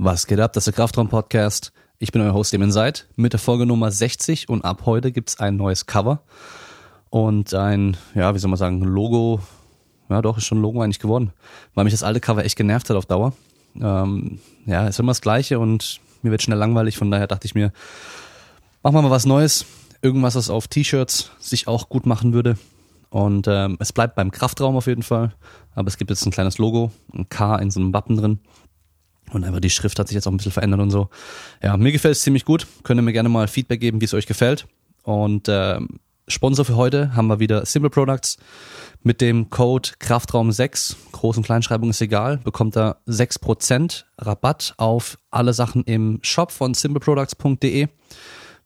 Was geht ab? Das ist der Kraftraum-Podcast. Ich bin euer Host, Damon Seid, mit der Folge Nummer 60 und ab heute gibt's ein neues Cover und ein, ja, wie soll man sagen, Logo. Ja, doch, ist schon ein Logo eigentlich geworden, weil mich das alte Cover echt genervt hat auf Dauer. Ähm, ja, ist immer das Gleiche und mir wird schnell langweilig, von daher dachte ich mir, machen wir mal was Neues. Irgendwas, was auf T-Shirts sich auch gut machen würde. Und ähm, es bleibt beim Kraftraum auf jeden Fall, aber es gibt jetzt ein kleines Logo, ein K in so einem Wappen drin. Und einfach die Schrift hat sich jetzt auch ein bisschen verändert und so. Ja, mir gefällt es ziemlich gut. Könnt ihr mir gerne mal Feedback geben, wie es euch gefällt. Und äh, Sponsor für heute haben wir wieder Simple Products. Mit dem Code Kraftraum6, Groß- und Kleinschreibung ist egal, bekommt ihr 6% Rabatt auf alle Sachen im Shop von simpleproducts.de.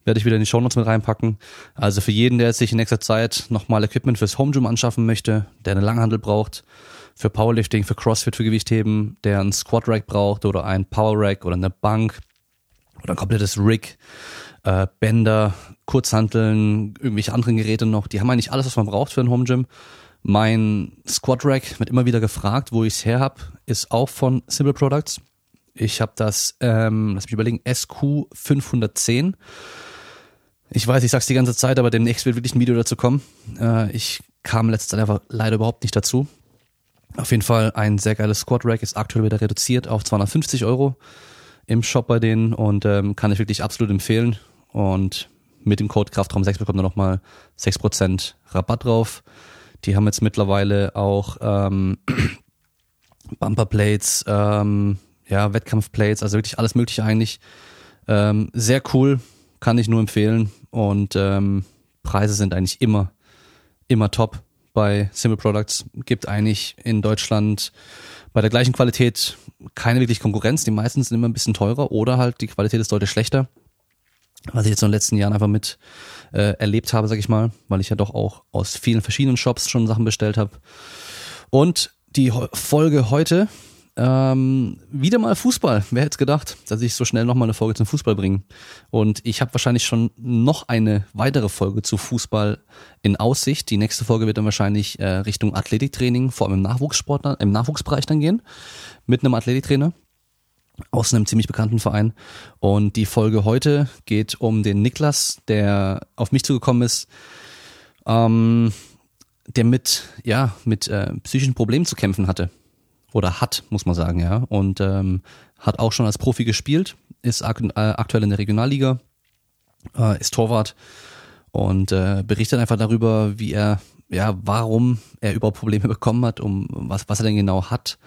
Werde ich wieder in die Shownotes mit reinpacken. Also für jeden, der sich in nächster Zeit nochmal Equipment fürs Home Gym anschaffen möchte, der eine Langhandel braucht, für Powerlifting, für Crossfit, für Gewichtheben, der ein Squat Rack braucht oder ein Power Rack oder eine Bank oder ein komplettes Rig, äh, Bänder, Kurzhanteln, irgendwelche anderen Geräte noch. Die haben eigentlich alles, was man braucht für ein Home Gym. Mein Squat Rack wird immer wieder gefragt, wo ich es her hab, ist auch von Simple Products. Ich habe das, ähm, lass mich überlegen, SQ510. Ich weiß, ich sag's die ganze Zeit, aber demnächst wird wirklich ein Video dazu kommen. Äh, ich kam letztes einfach leider überhaupt nicht dazu. Auf jeden Fall ein sehr geiles Squad Rack, ist aktuell wieder reduziert auf 250 Euro im Shop bei denen und ähm, kann ich wirklich absolut empfehlen. Und mit dem Code Kraftraum 6 bekommt ihr nochmal 6% Rabatt drauf. Die haben jetzt mittlerweile auch ähm, Bumperplates, ähm, ja, Wettkampfplates, also wirklich alles mögliche eigentlich. Ähm, sehr cool, kann ich nur empfehlen. Und ähm, Preise sind eigentlich immer, immer top bei Simple Products. Gibt eigentlich in Deutschland bei der gleichen Qualität keine wirklich Konkurrenz. Die meisten sind immer ein bisschen teurer oder halt die Qualität ist deutlich schlechter. Was ich jetzt in den letzten Jahren einfach mit äh, erlebt habe, sag ich mal, weil ich ja doch auch aus vielen verschiedenen Shops schon Sachen bestellt habe. Und die Folge heute ähm, wieder mal Fußball. Wer hätte gedacht, dass ich so schnell nochmal eine Folge zum Fußball bringe? Und ich habe wahrscheinlich schon noch eine weitere Folge zu Fußball in Aussicht. Die nächste Folge wird dann wahrscheinlich äh, Richtung Athletiktraining, vor allem im Nachwuchssport, im Nachwuchsbereich dann gehen, mit einem Athletiktrainer aus einem ziemlich bekannten Verein. Und die Folge heute geht um den Niklas, der auf mich zugekommen ist, ähm, der mit, ja, mit äh, psychischen Problemen zu kämpfen hatte oder hat, muss man sagen, ja. Und ähm, hat auch schon als Profi gespielt, ist ak äh, aktuell in der Regionalliga, äh, ist Torwart und äh, berichtet einfach darüber, wie er, ja, warum er überhaupt Probleme bekommen hat, um was, was er denn genau hat,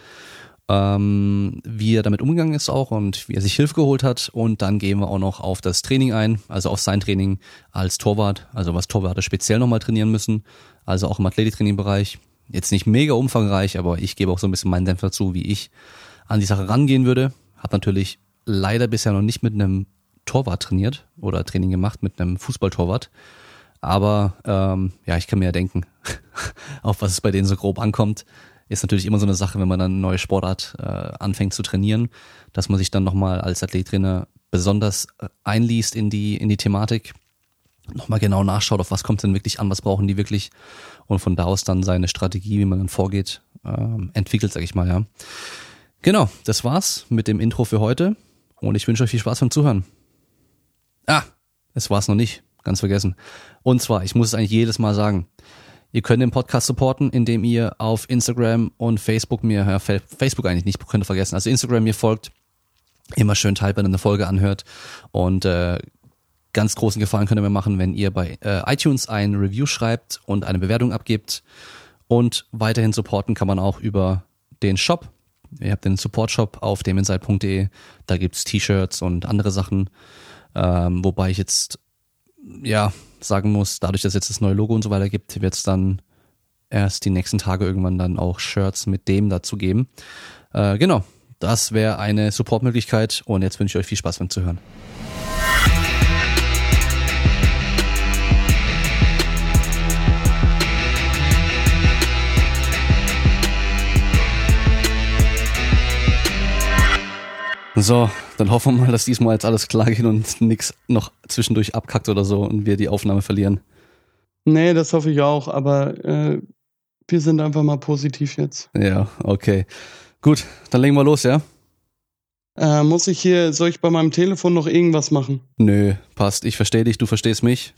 ähm, wie er damit umgegangen ist auch und wie er sich Hilfe geholt hat. Und dann gehen wir auch noch auf das Training ein, also auf sein Training als Torwart, also was Torwarte speziell nochmal trainieren müssen, also auch im Athletiktraining-Bereich Jetzt nicht mega umfangreich, aber ich gebe auch so ein bisschen meinen Dämpf dazu, wie ich an die Sache rangehen würde. Hab natürlich leider bisher noch nicht mit einem Torwart trainiert oder Training gemacht mit einem Fußballtorwart. Aber ähm, ja, ich kann mir ja denken, auf was es bei denen so grob ankommt. Ist natürlich immer so eine Sache, wenn man dann eine neue Sportart äh, anfängt zu trainieren, dass man sich dann nochmal als Athlettrainer besonders äh, einliest in die, in die Thematik nochmal genau nachschaut, auf was kommt denn wirklich an, was brauchen die wirklich und von da aus dann seine Strategie, wie man dann vorgeht, ähm, entwickelt, sag ich mal, ja. Genau, das war's mit dem Intro für heute und ich wünsche euch viel Spaß beim Zuhören. Ah, es war's noch nicht, ganz vergessen. Und zwar, ich muss es eigentlich jedes Mal sagen, ihr könnt den Podcast supporten, indem ihr auf Instagram und Facebook mir, ja, Facebook eigentlich nicht, könnt ihr vergessen, also Instagram mir folgt, immer schön ihr eine Folge anhört und äh, ganz großen Gefallen könnt ihr mir machen, wenn ihr bei äh, iTunes ein Review schreibt und eine Bewertung abgibt. Und weiterhin supporten kann man auch über den Shop. Ihr habt den Support-Shop auf demenside.de. Da gibt's T-Shirts und andere Sachen. Ähm, wobei ich jetzt ja sagen muss, dadurch, dass jetzt das neue Logo und so weiter gibt, wird es dann erst die nächsten Tage irgendwann dann auch Shirts mit dem dazu geben. Äh, genau, das wäre eine Supportmöglichkeit und jetzt wünsche ich euch viel Spaß beim Zuhören. So, dann hoffen wir mal, dass diesmal jetzt alles klar geht und nichts noch zwischendurch abkackt oder so und wir die Aufnahme verlieren. Nee, das hoffe ich auch, aber äh, wir sind einfach mal positiv jetzt. Ja, okay. Gut, dann legen wir los, ja? Äh, muss ich hier, soll ich bei meinem Telefon noch irgendwas machen? Nö, passt. Ich verstehe dich, du verstehst mich.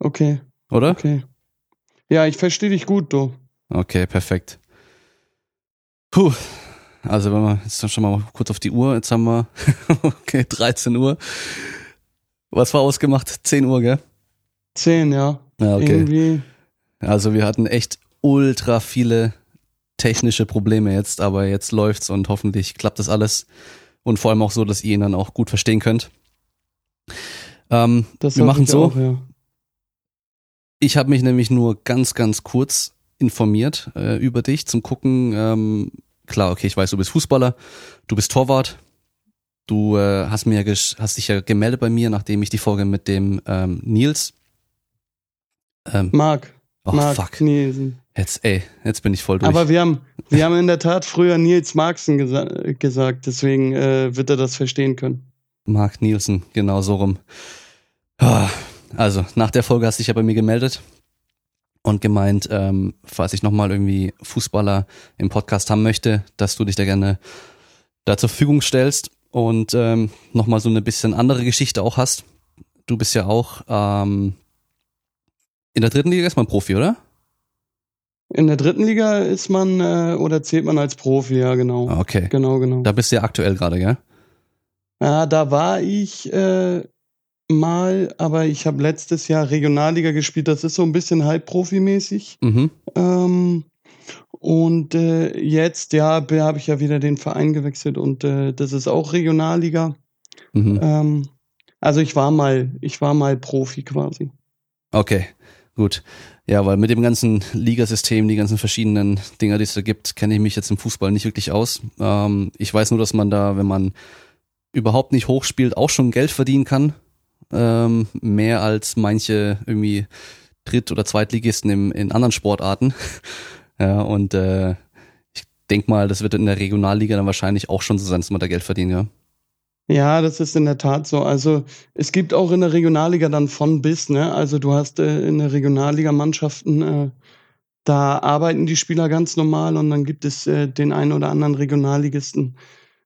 Okay. Oder? Okay. Ja, ich verstehe dich gut, du. Okay, perfekt. Puh. Also wenn wir jetzt schon mal kurz auf die Uhr, jetzt haben wir okay, 13 Uhr. Was war ausgemacht? 10 Uhr, gell? 10, ja. Ja, okay. Irgendwie. Also wir hatten echt ultra viele technische Probleme jetzt, aber jetzt läuft's und hoffentlich klappt das alles. Und vor allem auch so, dass ihr ihn dann auch gut verstehen könnt. Ähm, wir machen so. Auch, ja. Ich habe mich nämlich nur ganz, ganz kurz informiert äh, über dich zum Gucken. Ähm, klar, okay, ich weiß, du bist Fußballer, du bist Torwart. Du äh, hast mir hast dich ja gemeldet bei mir, nachdem ich die Folge mit dem ähm, Nils. Ähm, Marc. oh Marc fuck, Nielsen. jetzt ey, jetzt bin ich voll durch. Aber wir haben, wir haben in der Tat früher Nils Marxen gesa gesagt, deswegen äh, wird er das verstehen können. Mark Nielsen, genau so rum. Ah, Also, nach der Folge hast du dich ja bei mir gemeldet und gemeint, ähm, falls ich nochmal irgendwie Fußballer im Podcast haben möchte, dass du dich da gerne da zur Verfügung stellst und ähm, nochmal so eine bisschen andere Geschichte auch hast. Du bist ja auch ähm, in der dritten Liga ist man Profi, oder? In der dritten Liga ist man äh, oder zählt man als Profi, ja genau. Ah, Okay. Genau, genau. Da bist du ja aktuell gerade, gell? Ja, da war ich äh, mal, aber ich habe letztes Jahr Regionalliga gespielt. Das ist so ein bisschen halbprofimäßig. Mhm. Ähm, und äh, jetzt, ja, habe ich ja wieder den Verein gewechselt und äh, das ist auch Regionalliga. Mhm. Ähm, also ich war mal, ich war mal Profi quasi. Okay, gut. Ja, weil mit dem ganzen Ligasystem, die ganzen verschiedenen Dinger, die es da gibt, kenne ich mich jetzt im Fußball nicht wirklich aus. Ähm, ich weiß nur, dass man da, wenn man überhaupt nicht hochspielt, auch schon Geld verdienen kann. Ähm, mehr als manche irgendwie Dritt- oder Zweitligisten im, in anderen Sportarten. ja, und äh, ich denk mal, das wird in der Regionalliga dann wahrscheinlich auch schon so sein, dass man da Geld verdient, ja. Ja, das ist in der Tat so. Also es gibt auch in der Regionalliga dann von bis, ne? Also du hast äh, in der Regionalliga Mannschaften, äh, da arbeiten die Spieler ganz normal und dann gibt es äh, den einen oder anderen Regionalligisten.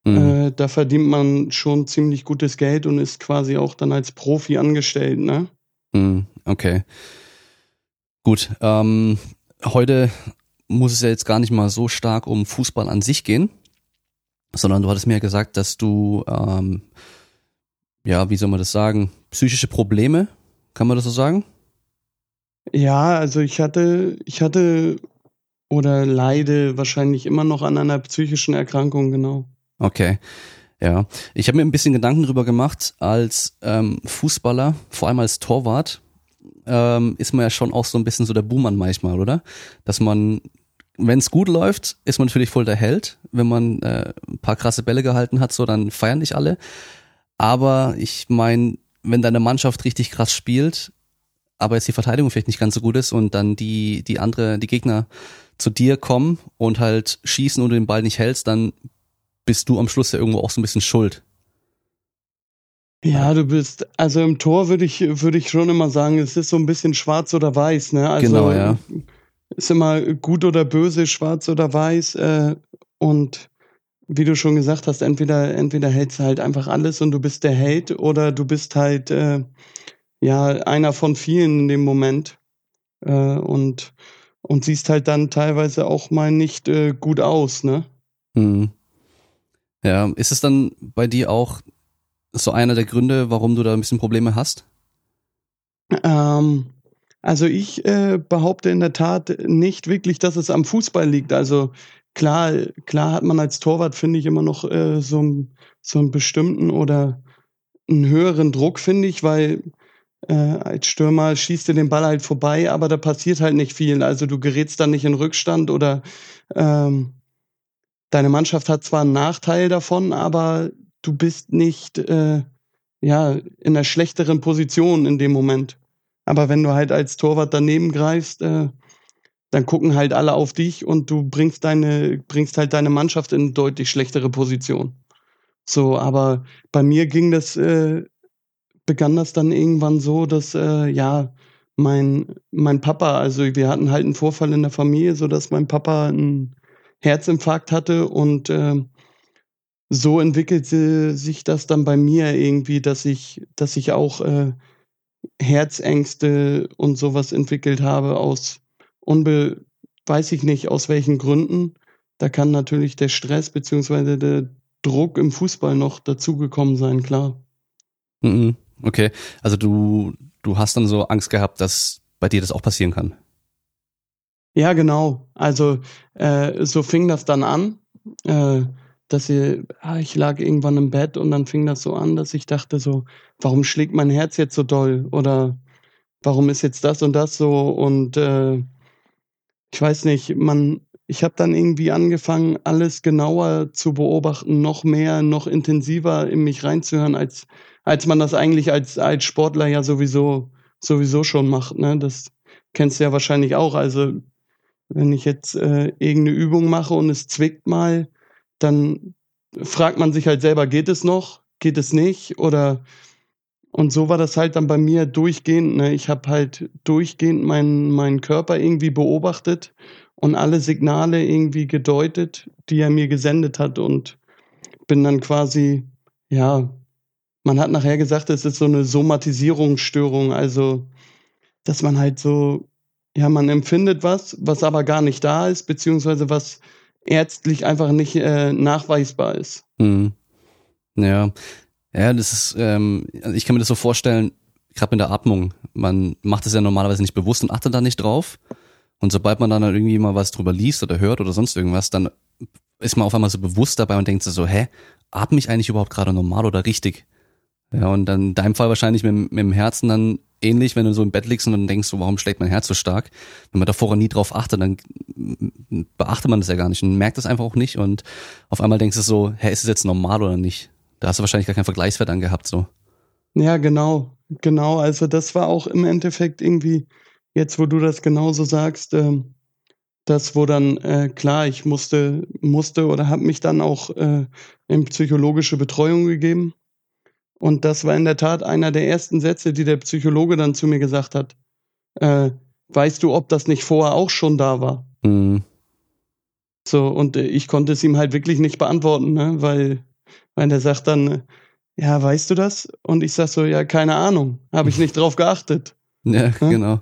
Mhm. Äh, da verdient man schon ziemlich gutes Geld und ist quasi auch dann als Profi angestellt, ne? Hm, Okay. Gut. Ähm, heute muss es ja jetzt gar nicht mal so stark um Fußball an sich gehen, sondern du hattest mir ja gesagt, dass du, ähm, ja, wie soll man das sagen, psychische Probleme, kann man das so sagen? Ja, also ich hatte, ich hatte oder leide wahrscheinlich immer noch an einer psychischen Erkrankung, genau. Okay. Ja, ich habe mir ein bisschen Gedanken drüber gemacht, als ähm, Fußballer, vor allem als Torwart, ähm, ist man ja schon auch so ein bisschen so der Buhmann manchmal, oder? Dass man, wenn es gut läuft, ist man natürlich voll der Held. Wenn man äh, ein paar krasse Bälle gehalten hat, so dann feiern dich alle. Aber ich meine, wenn deine Mannschaft richtig krass spielt, aber jetzt die Verteidigung vielleicht nicht ganz so gut ist und dann die, die andere, die Gegner zu dir kommen und halt schießen und du den Ball nicht hältst, dann bist du am Schluss ja irgendwo auch so ein bisschen schuld. Ja, du bist, also im Tor würde ich, würde ich schon immer sagen, es ist so ein bisschen schwarz oder weiß, ne? Also Genau, ja. ist immer gut oder böse, schwarz oder weiß. Äh, und wie du schon gesagt hast, entweder, entweder hältst du halt einfach alles und du bist der Held oder du bist halt äh, ja einer von vielen in dem Moment. Äh, und, und siehst halt dann teilweise auch mal nicht äh, gut aus, ne? Hm. Ja, ist es dann bei dir auch so einer der Gründe, warum du da ein bisschen Probleme hast? Ähm, also ich äh, behaupte in der Tat nicht wirklich, dass es am Fußball liegt. Also klar, klar hat man als Torwart, finde ich, immer noch äh, so, einen- so einen bestimmten oder einen höheren Druck, finde ich, weil äh, als Stürmer schießt du den Ball halt vorbei, aber da passiert halt nicht viel. Also du gerätst dann nicht in Rückstand oder ähm, deine Mannschaft hat zwar einen Nachteil davon, aber du bist nicht äh, ja in einer schlechteren Position in dem Moment. Aber wenn du halt als Torwart daneben greifst, äh, dann gucken halt alle auf dich und du bringst deine, bringst halt deine Mannschaft in deutlich schlechtere Position. So, aber bei mir ging das, äh, begann das dann irgendwann so, dass äh, ja mein mein Papa, also wir hatten halt einen Vorfall in der Familie, so dass mein Papa einen Herzinfarkt hatte und äh, so entwickelte sich das dann bei mir irgendwie, dass ich, dass ich auch äh, Herzängste und sowas entwickelt habe aus unbe weiß ich nicht aus welchen Gründen. Da kann natürlich der Stress beziehungsweise der Druck im Fußball noch dazugekommen sein, klar. Mhm. Okay, also du, du hast dann so Angst gehabt, dass bei dir das auch passieren kann. Ja, genau. Also äh, so fing das dann an. Äh, dass sie, ah, ich lag irgendwann im Bett und dann fing das so an, dass ich dachte so, warum schlägt mein Herz jetzt so doll? Oder warum ist jetzt das und das so? Und äh, ich weiß nicht, man, ich habe dann irgendwie angefangen, alles genauer zu beobachten, noch mehr, noch intensiver in mich reinzuhören, als, als man das eigentlich als, als Sportler ja sowieso, sowieso schon macht. Ne? Das kennst du ja wahrscheinlich auch. Also, wenn ich jetzt äh, irgendeine Übung mache und es zwickt mal, dann fragt man sich halt selber, geht es noch, geht es nicht oder und so war das halt dann bei mir durchgehend. Ne? Ich habe halt durchgehend meinen, meinen Körper irgendwie beobachtet und alle Signale irgendwie gedeutet, die er mir gesendet hat und bin dann quasi, ja, man hat nachher gesagt, es ist so eine Somatisierungsstörung, also dass man halt so, ja, man empfindet was, was aber gar nicht da ist, beziehungsweise was ärztlich einfach nicht äh, nachweisbar ist. Mhm. Ja, ja, das ist, ähm, ich kann mir das so vorstellen, gerade mit der Atmung. Man macht es ja normalerweise nicht bewusst und achtet da nicht drauf. Und sobald man dann irgendwie mal was drüber liest oder hört oder sonst irgendwas, dann ist man auf einmal so bewusst dabei und denkt so, hä, atme ich eigentlich überhaupt gerade normal oder richtig? Ja, und dann in deinem Fall wahrscheinlich mit, mit dem Herzen dann ähnlich, wenn du so im Bett liegst und dann denkst, so, warum schlägt mein Herz so stark? Wenn man davor nie drauf achtet, dann beachtet man das ja gar nicht und merkt das einfach auch nicht und auf einmal denkst du so, hä, ist es jetzt normal oder nicht? Da hast du wahrscheinlich gar keinen Vergleichswert angehabt, so. Ja, genau, genau. Also das war auch im Endeffekt irgendwie, jetzt wo du das genauso sagst, äh, das, wo dann, äh, klar, ich musste, musste oder habe mich dann auch äh, in psychologische Betreuung gegeben und das war in der Tat einer der ersten Sätze, die der Psychologe dann zu mir gesagt hat. Äh, weißt du, ob das nicht vorher auch schon da war? Mhm. So, und äh, ich konnte es ihm halt wirklich nicht beantworten, ne? weil, weil der sagt dann, äh, ja, weißt du das? Und ich sag so, ja, keine Ahnung, habe ich nicht drauf geachtet. Ja, ja, genau.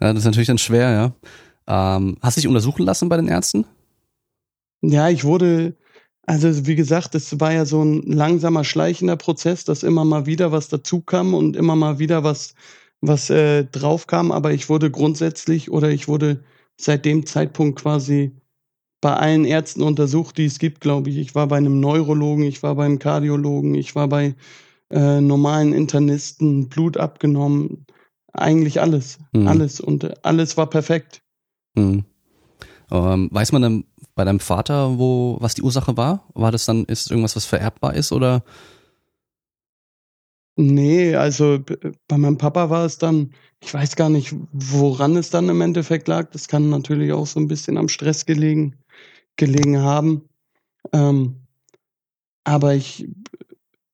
Ja, das ist natürlich dann schwer, ja. Ähm, hast du dich untersuchen lassen bei den Ärzten? Ja, ich wurde, also wie gesagt, es war ja so ein langsamer, schleichender Prozess, dass immer mal wieder was dazu kam und immer mal wieder was, was äh, drauf kam. Aber ich wurde grundsätzlich oder ich wurde seit dem Zeitpunkt quasi bei allen Ärzten untersucht, die es gibt, glaube ich. Ich war bei einem Neurologen, ich war beim Kardiologen, ich war bei äh, normalen Internisten, Blut abgenommen, eigentlich alles, mhm. alles und alles war perfekt. Mhm. Ähm, weiß man dann bei deinem Vater, wo, was die Ursache war? War das dann, ist irgendwas, was vererbbar ist oder? Nee, also bei meinem Papa war es dann, ich weiß gar nicht, woran es dann im Endeffekt lag. Das kann natürlich auch so ein bisschen am Stress gelegen, gelegen haben. Ähm, aber ich,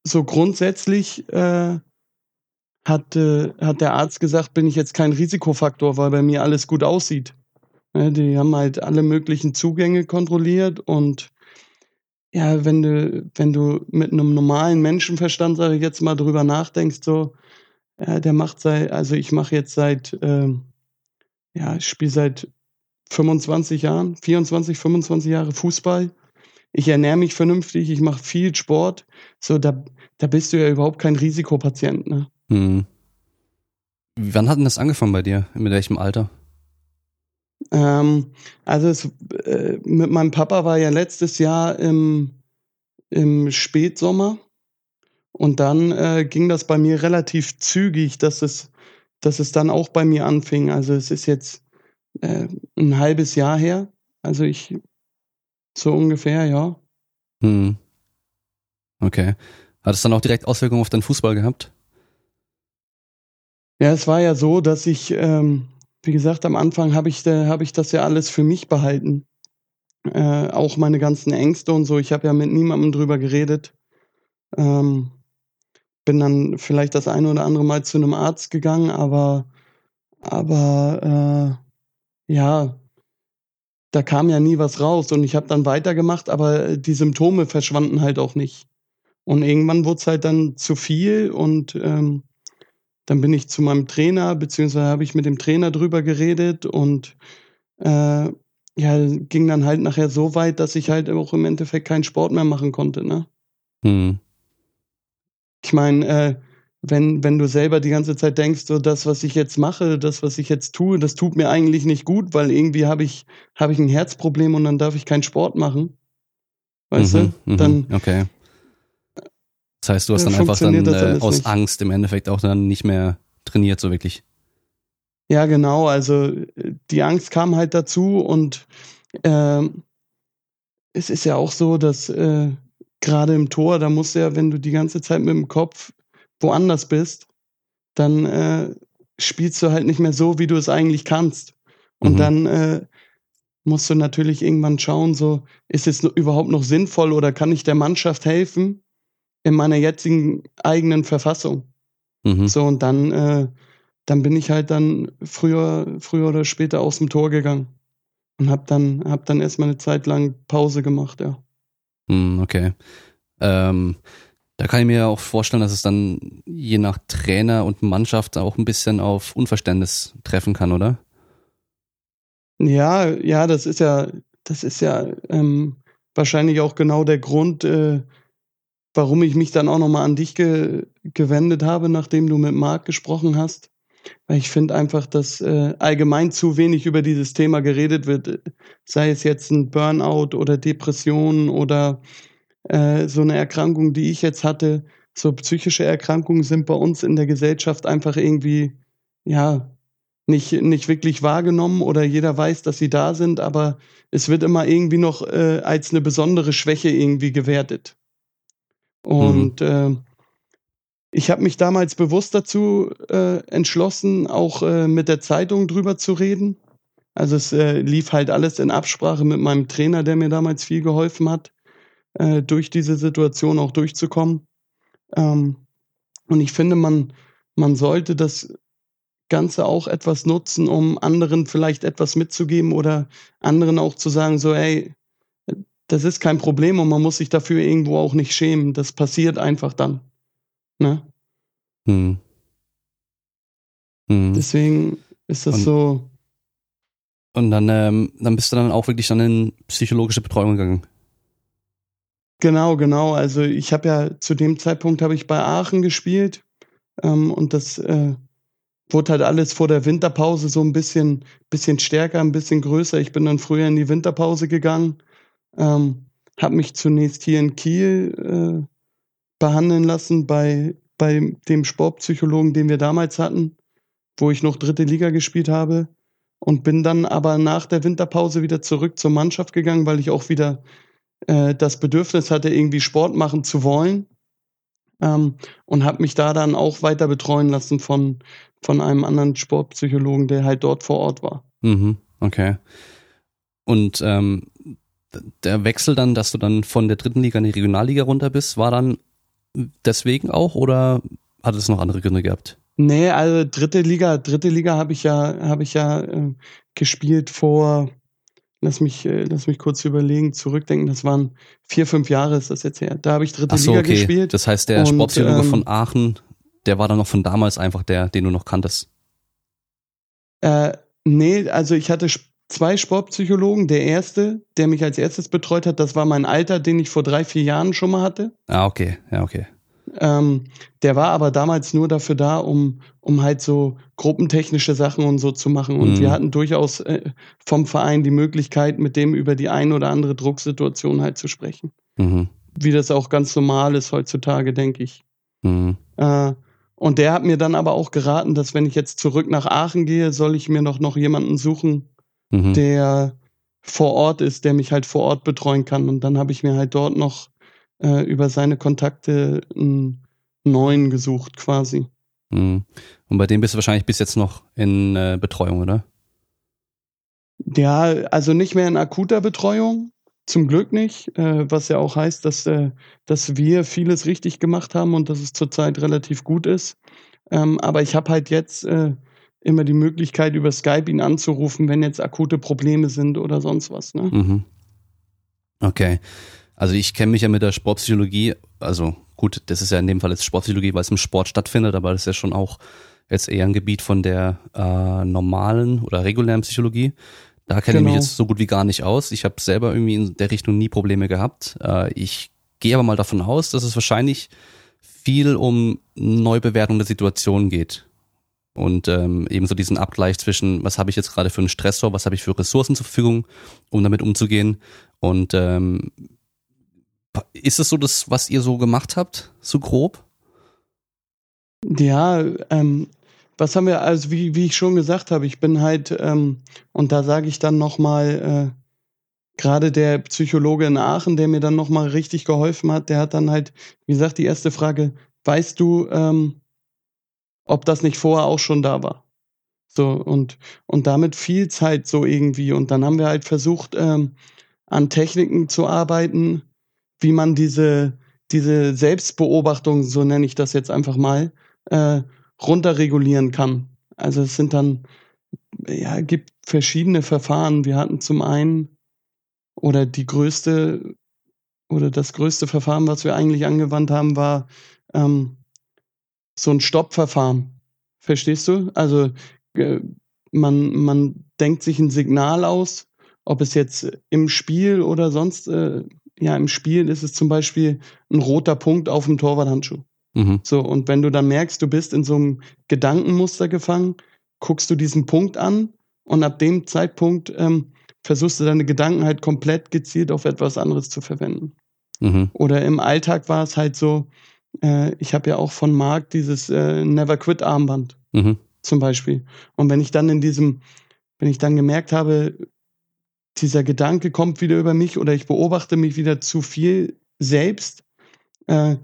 so grundsätzlich äh, hat, äh, hat der Arzt gesagt, bin ich jetzt kein Risikofaktor, weil bei mir alles gut aussieht. Ne, die haben halt alle möglichen Zugänge kontrolliert und ja, wenn du, wenn du mit einem normalen Menschenverstand, sage ich jetzt mal, drüber nachdenkst, so, ja, der macht seit, also ich mache jetzt seit, ähm, ja, ich spiele seit 25 Jahren, 24, 25 Jahre Fußball. Ich ernähre mich vernünftig, ich mache viel Sport. So, da, da bist du ja überhaupt kein Risikopatient, ne? Hm. Wann hat denn das angefangen bei dir? Mit welchem Alter? Ähm, also es, äh, mit meinem Papa war ja letztes Jahr im, im Spätsommer und dann äh, ging das bei mir relativ zügig, dass es, dass es dann auch bei mir anfing. Also es ist jetzt äh, ein halbes Jahr her. Also ich so ungefähr, ja. Hm. Okay. Hat es dann auch direkt Auswirkungen auf deinen Fußball gehabt? Ja, es war ja so, dass ich ähm, wie gesagt, am Anfang habe ich, äh, hab ich das ja alles für mich behalten. Äh, auch meine ganzen Ängste und so. Ich habe ja mit niemandem drüber geredet. Ähm, bin dann vielleicht das eine oder andere Mal zu einem Arzt gegangen, aber, aber äh, ja, da kam ja nie was raus und ich habe dann weitergemacht, aber die Symptome verschwanden halt auch nicht. Und irgendwann wurde es halt dann zu viel und ähm, dann bin ich zu meinem Trainer, beziehungsweise habe ich mit dem Trainer drüber geredet und äh, ja, ging dann halt nachher so weit, dass ich halt auch im Endeffekt keinen Sport mehr machen konnte, ne? Hm. Ich meine, äh, wenn, wenn du selber die ganze Zeit denkst, so das, was ich jetzt mache, das, was ich jetzt tue, das tut mir eigentlich nicht gut, weil irgendwie habe ich, habe ich ein Herzproblem und dann darf ich keinen Sport machen. Weißt mhm, du? Mhm, dann, okay. Das heißt, du hast dann einfach dann äh, aus nicht. Angst im Endeffekt auch dann nicht mehr trainiert, so wirklich. Ja, genau. Also die Angst kam halt dazu und äh, es ist ja auch so, dass äh, gerade im Tor, da musst du ja, wenn du die ganze Zeit mit dem Kopf woanders bist, dann äh, spielst du halt nicht mehr so, wie du es eigentlich kannst. Und mhm. dann äh, musst du natürlich irgendwann schauen, so, ist es überhaupt noch sinnvoll oder kann ich der Mannschaft helfen in meiner jetzigen eigenen Verfassung? Mhm. So, und dann, äh, dann bin ich halt dann früher, früher oder später aus dem Tor gegangen und hab dann, hab dann erstmal eine Zeit lang Pause gemacht, ja. Mhm, okay. Ähm, da kann ich mir auch vorstellen, dass es dann je nach Trainer und Mannschaft auch ein bisschen auf Unverständnis treffen kann, oder? Ja, ja, das ist ja, das ist ja ähm, wahrscheinlich auch genau der Grund, äh, warum ich mich dann auch nochmal an dich ge gewendet habe, nachdem du mit Marc gesprochen hast. Weil ich finde einfach, dass äh, allgemein zu wenig über dieses Thema geredet wird, sei es jetzt ein Burnout oder Depression oder äh, so eine Erkrankung, die ich jetzt hatte, so psychische Erkrankungen sind bei uns in der Gesellschaft einfach irgendwie, ja, nicht, nicht wirklich wahrgenommen oder jeder weiß, dass sie da sind, aber es wird immer irgendwie noch äh, als eine besondere Schwäche irgendwie gewertet. Und mhm. äh, ich habe mich damals bewusst dazu äh, entschlossen, auch äh, mit der Zeitung drüber zu reden. Also es äh, lief halt alles in Absprache mit meinem Trainer, der mir damals viel geholfen hat äh, durch diese Situation auch durchzukommen. Ähm, und ich finde, man, man sollte das Ganze auch etwas nutzen, um anderen vielleicht etwas mitzugeben oder anderen auch zu sagen, so, ey, das ist kein Problem und man muss sich dafür irgendwo auch nicht schämen. Das passiert einfach dann. Ne? Hm. Hm. Deswegen ist das und, so. Und dann, ähm, dann bist du dann auch wirklich dann in psychologische Betreuung gegangen. Genau, genau. Also ich habe ja zu dem Zeitpunkt habe ich bei Aachen gespielt ähm, und das äh, wurde halt alles vor der Winterpause so ein bisschen, bisschen stärker, ein bisschen größer. Ich bin dann früher in die Winterpause gegangen, ähm, habe mich zunächst hier in Kiel äh, behandeln lassen bei, bei dem Sportpsychologen, den wir damals hatten, wo ich noch dritte Liga gespielt habe und bin dann aber nach der Winterpause wieder zurück zur Mannschaft gegangen, weil ich auch wieder äh, das Bedürfnis hatte, irgendwie Sport machen zu wollen. Ähm, und habe mich da dann auch weiter betreuen lassen von, von einem anderen Sportpsychologen, der halt dort vor Ort war. Mhm, okay. Und ähm, der Wechsel dann, dass du dann von der dritten Liga in die Regionalliga runter bist, war dann deswegen auch oder hat es noch andere Gründe gehabt? Nee, also dritte Liga, dritte Liga habe ich ja, habe ich ja äh, gespielt vor, lass mich, äh, lass mich kurz überlegen, zurückdenken, das waren vier, fünf Jahre ist das jetzt her. Da habe ich dritte so, Liga okay. gespielt. Das heißt, der Sportpsychologe ähm, von Aachen, der war dann noch von damals einfach der, den du noch kanntest. Äh, nee, also ich hatte zwei Sportpsychologen. Der erste, der mich als erstes betreut hat, das war mein Alter, den ich vor drei, vier Jahren schon mal hatte. Ah, okay, ja, okay. Ähm, der war aber damals nur dafür da, um, um halt so gruppentechnische Sachen und so zu machen. Und mhm. wir hatten durchaus äh, vom Verein die Möglichkeit, mit dem über die ein oder andere Drucksituation halt zu sprechen. Mhm. Wie das auch ganz normal ist heutzutage, denke ich. Mhm. Äh, und der hat mir dann aber auch geraten, dass wenn ich jetzt zurück nach Aachen gehe, soll ich mir noch, noch jemanden suchen, mhm. der vor Ort ist, der mich halt vor Ort betreuen kann. Und dann habe ich mir halt dort noch äh, über seine Kontakte einen neuen gesucht quasi. Mhm. Und bei dem bist du wahrscheinlich bis jetzt noch in äh, Betreuung, oder? Ja, also nicht mehr in akuter Betreuung, zum Glück nicht, äh, was ja auch heißt, dass, äh, dass wir vieles richtig gemacht haben und dass es zurzeit relativ gut ist. Ähm, aber ich habe halt jetzt äh, immer die Möglichkeit, über Skype ihn anzurufen, wenn jetzt akute Probleme sind oder sonst was. Ne? Mhm. Okay. Also ich kenne mich ja mit der Sportpsychologie, also gut, das ist ja in dem Fall jetzt Sportpsychologie, weil es im Sport stattfindet, aber das ist ja schon auch jetzt eher ein Gebiet von der äh, normalen oder regulären Psychologie. Da kenne genau. ich mich genau. jetzt so gut wie gar nicht aus. Ich habe selber irgendwie in der Richtung nie Probleme gehabt. Äh, ich gehe aber mal davon aus, dass es wahrscheinlich viel um Neubewertung der Situation geht. Und ähm, ebenso diesen Abgleich zwischen, was habe ich jetzt gerade für einen Stressor, was habe ich für Ressourcen zur Verfügung, um damit umzugehen. Und ähm, ist es so das, was ihr so gemacht habt, so grob? Ja, ähm, was haben wir, also wie, wie ich schon gesagt habe, ich bin halt, ähm, und da sage ich dann nochmal, äh, gerade der Psychologe in Aachen, der mir dann nochmal richtig geholfen hat, der hat dann halt, wie gesagt, die erste Frage, weißt du, ähm, ob das nicht vorher auch schon da war? So, und, und damit viel Zeit so irgendwie. Und dann haben wir halt versucht, ähm, an Techniken zu arbeiten, wie man diese, diese Selbstbeobachtung, so nenne ich das jetzt einfach mal, äh, runterregulieren kann. Also es sind dann, ja, gibt verschiedene Verfahren. Wir hatten zum einen oder die größte oder das größte Verfahren, was wir eigentlich angewandt haben, war ähm, so ein Stoppverfahren. Verstehst du? Also äh, man, man denkt sich ein Signal aus, ob es jetzt im Spiel oder sonst, äh, ja, im Spiel ist es zum Beispiel ein roter Punkt auf dem Torwarthandschuh. Mhm. So, und wenn du dann merkst, du bist in so einem Gedankenmuster gefangen, guckst du diesen Punkt an und ab dem Zeitpunkt ähm, versuchst du deine Gedanken halt komplett gezielt auf etwas anderes zu verwenden. Mhm. Oder im Alltag war es halt so, äh, ich habe ja auch von Marc dieses äh, Never Quit Armband mhm. zum Beispiel. Und wenn ich dann in diesem, wenn ich dann gemerkt habe, dieser Gedanke kommt wieder über mich oder ich beobachte mich wieder zu viel selbst, äh,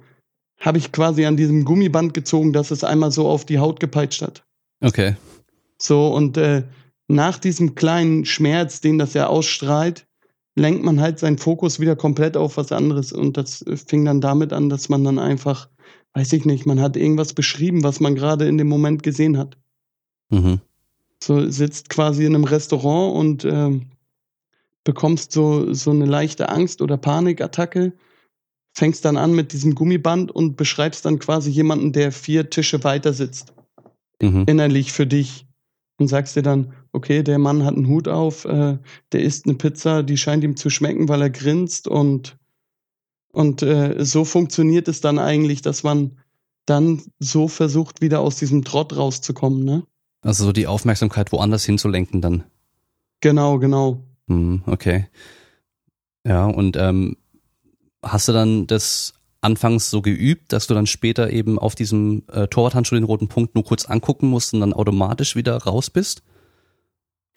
habe ich quasi an diesem Gummiband gezogen, dass es einmal so auf die Haut gepeitscht hat. Okay. So, und äh, nach diesem kleinen Schmerz, den das ja ausstrahlt, lenkt man halt seinen Fokus wieder komplett auf was anderes. Und das fing dann damit an, dass man dann einfach, weiß ich nicht, man hat irgendwas beschrieben, was man gerade in dem Moment gesehen hat. Mhm. So sitzt quasi in einem Restaurant und äh, bekommst so, so eine leichte Angst- oder Panikattacke fängst dann an mit diesem Gummiband und beschreibst dann quasi jemanden, der vier Tische weiter sitzt. Mhm. Innerlich für dich. Und sagst dir dann, okay, der Mann hat einen Hut auf, äh, der isst eine Pizza, die scheint ihm zu schmecken, weil er grinst und, und äh, so funktioniert es dann eigentlich, dass man dann so versucht, wieder aus diesem Trott rauszukommen, ne? Also so die Aufmerksamkeit woanders hinzulenken dann. Genau, genau. Hm, okay. Ja, und ähm, hast du dann das anfangs so geübt, dass du dann später eben auf diesem äh, Torwarthandschuh den roten Punkt nur kurz angucken musst und dann automatisch wieder raus bist?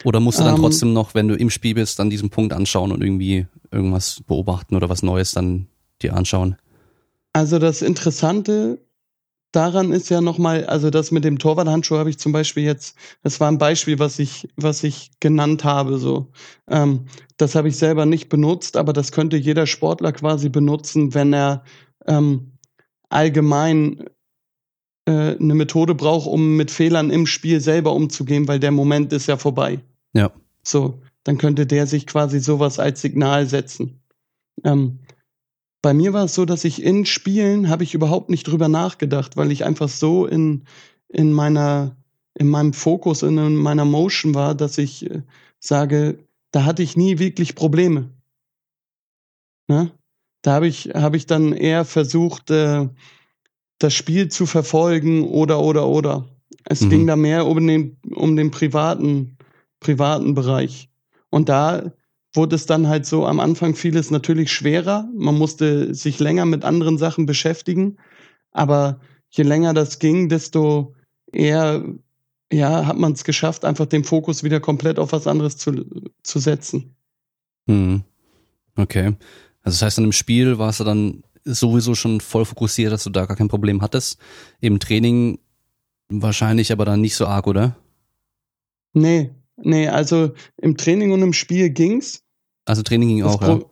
Oder musst du dann ähm. trotzdem noch, wenn du im Spiel bist, dann diesen Punkt anschauen und irgendwie irgendwas beobachten oder was Neues dann dir anschauen? Also das Interessante daran ist ja nochmal, also das mit dem Torwarthandschuh habe ich zum Beispiel jetzt, das war ein Beispiel, was ich, was ich genannt habe, so. Ähm, das habe ich selber nicht benutzt, aber das könnte jeder Sportler quasi benutzen, wenn er ähm, allgemein äh, eine Methode braucht, um mit Fehlern im Spiel selber umzugehen, weil der Moment ist ja vorbei. Ja. So, dann könnte der sich quasi sowas als Signal setzen. Ähm, bei mir war es so, dass ich in Spielen habe ich überhaupt nicht drüber nachgedacht, weil ich einfach so in, in meiner, in meinem Fokus, in meiner Motion war, dass ich äh, sage, da hatte ich nie wirklich Probleme. Ne? Da habe ich, habe ich dann eher versucht, äh, das Spiel zu verfolgen oder, oder, oder. Es mhm. ging da mehr um den, um den privaten, privaten Bereich. Und da wurde es dann halt so am Anfang vieles natürlich schwerer. Man musste sich länger mit anderen Sachen beschäftigen. Aber je länger das ging, desto eher ja, hat man es geschafft, einfach den Fokus wieder komplett auf was anderes zu, zu setzen. Hm. Okay. Also das heißt, dann im Spiel warst du dann sowieso schon voll fokussiert, dass du da gar kein Problem hattest. Im Training wahrscheinlich aber dann nicht so arg, oder? Nee, nee, also im Training und im Spiel ging's. Also Training ging das auch, Pro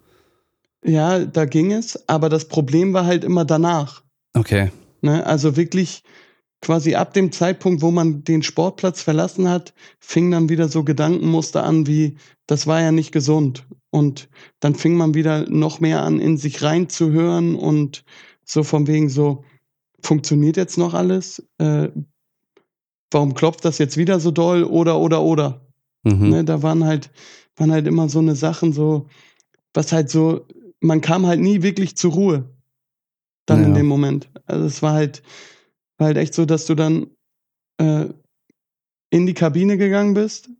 ja? Ja, da ging es, aber das Problem war halt immer danach. Okay. Ne, also wirklich, quasi ab dem Zeitpunkt, wo man den Sportplatz verlassen hat, fing dann wieder so Gedankenmuster an wie, das war ja nicht gesund. Und dann fing man wieder noch mehr an, in sich reinzuhören und so von wegen so, funktioniert jetzt noch alles? Äh, warum klopft das jetzt wieder so doll? Oder, oder, oder. Mhm. Ne, da waren halt, waren halt immer so eine Sachen so, was halt so, man kam halt nie wirklich zur Ruhe. Dann ja. in dem Moment. Also es war halt, war halt echt so, dass du dann äh, in die Kabine gegangen bist.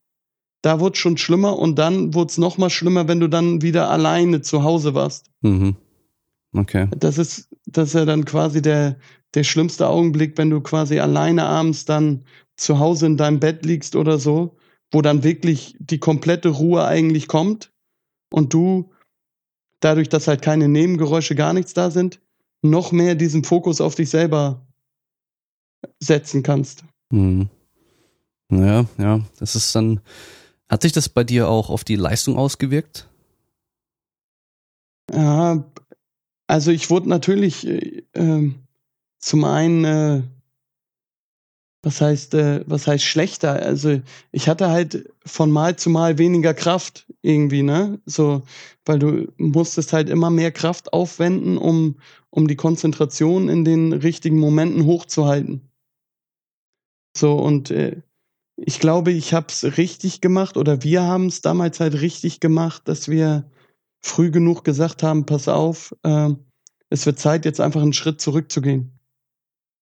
Da wurde es schon schlimmer und dann wurde es noch mal schlimmer, wenn du dann wieder alleine zu Hause warst. Mhm. Okay. Das ist, das ist ja dann quasi der, der schlimmste Augenblick, wenn du quasi alleine abends dann zu Hause in deinem Bett liegst oder so, wo dann wirklich die komplette Ruhe eigentlich kommt und du dadurch, dass halt keine Nebengeräusche, gar nichts da sind, noch mehr diesen Fokus auf dich selber setzen kannst. Hm. Ja, ja, das ist dann. Hat sich das bei dir auch auf die Leistung ausgewirkt? Ja, also ich wurde natürlich äh, ähm, zum einen, äh, was heißt, äh, was heißt schlechter? Also ich hatte halt von Mal zu Mal weniger Kraft irgendwie, ne? So, weil du musstest halt immer mehr Kraft aufwenden, um, um die Konzentration in den richtigen Momenten hochzuhalten. So, und äh, ich glaube, ich habe es richtig gemacht oder wir haben es damals halt richtig gemacht, dass wir früh genug gesagt haben, pass auf, äh, es wird Zeit, jetzt einfach einen Schritt zurückzugehen.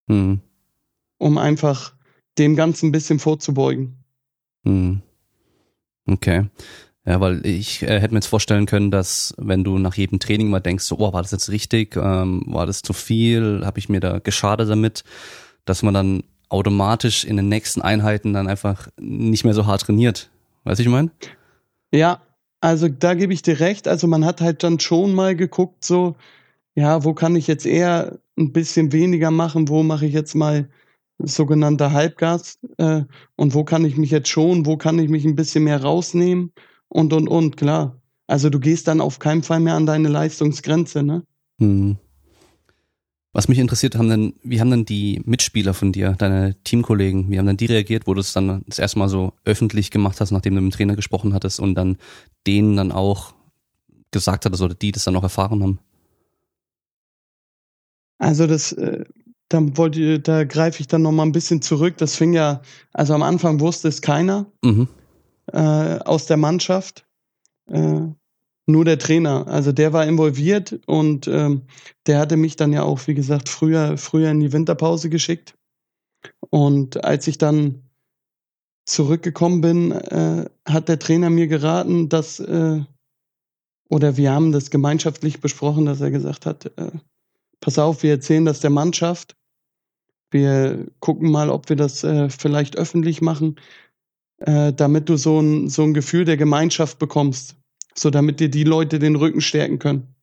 Mhm. Um einfach dem Ganzen ein bisschen vorzubeugen. Mhm. Okay. Ja, weil ich äh, hätte mir jetzt vorstellen können, dass wenn du nach jedem Training mal denkst, so, oh, war das jetzt richtig, ähm, war das zu viel, habe ich mir da geschadet damit, dass man dann automatisch in den nächsten Einheiten dann einfach nicht mehr so hart trainiert. Weißt du, ich meine? Ja, also da gebe ich dir recht. Also man hat halt dann schon mal geguckt, so, ja, wo kann ich jetzt eher ein bisschen weniger machen, wo mache ich jetzt mal sogenannter Halbgas äh, und wo kann ich mich jetzt schon, wo kann ich mich ein bisschen mehr rausnehmen und und und, klar. Also du gehst dann auf keinen Fall mehr an deine Leistungsgrenze, ne? Mhm. Was mich interessiert, haben denn, wie haben denn die Mitspieler von dir, deine Teamkollegen, wie haben denn die reagiert, wo du es dann das erste Mal so öffentlich gemacht hast, nachdem du mit dem Trainer gesprochen hattest und dann denen dann auch gesagt hattest oder die das dann auch erfahren haben? Also das, äh, da wollte, da greife ich dann noch mal ein bisschen zurück. Das fing ja, also am Anfang wusste es keiner mhm. äh, aus der Mannschaft. Äh, nur der Trainer. Also der war involviert und ähm, der hatte mich dann ja auch, wie gesagt, früher, früher in die Winterpause geschickt. Und als ich dann zurückgekommen bin, äh, hat der Trainer mir geraten, dass, äh, oder wir haben das gemeinschaftlich besprochen, dass er gesagt hat, äh, pass auf, wir erzählen das der Mannschaft. Wir gucken mal, ob wir das äh, vielleicht öffentlich machen, äh, damit du so ein, so ein Gefühl der Gemeinschaft bekommst so damit dir die Leute den Rücken stärken können.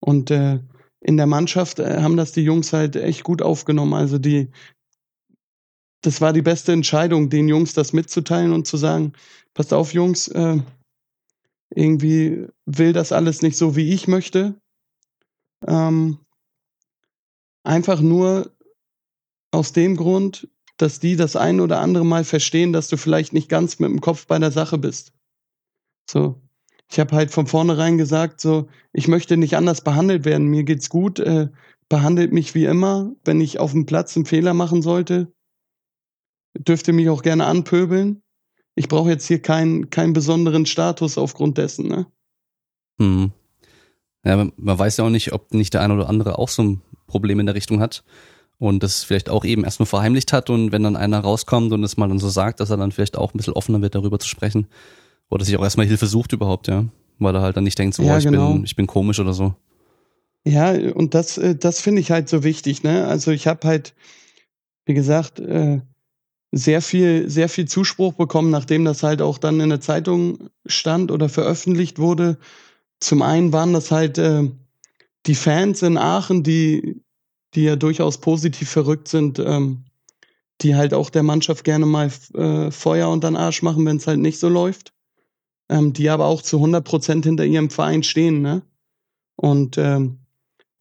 Und äh, in der Mannschaft äh, haben das die Jungs halt echt gut aufgenommen. Also die, das war die beste Entscheidung, den Jungs das mitzuteilen und zu sagen, passt auf, Jungs, äh, irgendwie will das alles nicht so, wie ich möchte. Ähm, einfach nur aus dem Grund, dass die das ein oder andere Mal verstehen, dass du vielleicht nicht ganz mit dem Kopf bei der Sache bist. So. Ich habe halt von vornherein gesagt, so, ich möchte nicht anders behandelt werden. Mir geht's gut, äh, behandelt mich wie immer. Wenn ich auf dem Platz einen Fehler machen sollte, dürft ihr mich auch gerne anpöbeln. Ich brauche jetzt hier keinen, keinen besonderen Status aufgrund dessen, ne? Hm. Ja, man weiß ja auch nicht, ob nicht der eine oder andere auch so ein Problem in der Richtung hat und das vielleicht auch eben erst nur verheimlicht hat und wenn dann einer rauskommt und es mal dann so sagt, dass er dann vielleicht auch ein bisschen offener wird, darüber zu sprechen, oder sich auch erstmal Hilfe sucht überhaupt, ja. Weil er halt dann nicht denkt, so, ja, oh, ich, genau. bin, ich bin komisch oder so. Ja, und das, äh, das finde ich halt so wichtig, ne? Also ich habe halt, wie gesagt, äh, sehr viel, sehr viel Zuspruch bekommen, nachdem das halt auch dann in der Zeitung stand oder veröffentlicht wurde. Zum einen waren das halt äh, die Fans in Aachen, die, die ja durchaus positiv verrückt sind, ähm, die halt auch der Mannschaft gerne mal äh, Feuer unter den Arsch machen, wenn es halt nicht so läuft ähm, die aber auch zu 100 Prozent hinter ihrem Verein stehen, ne? Und ähm,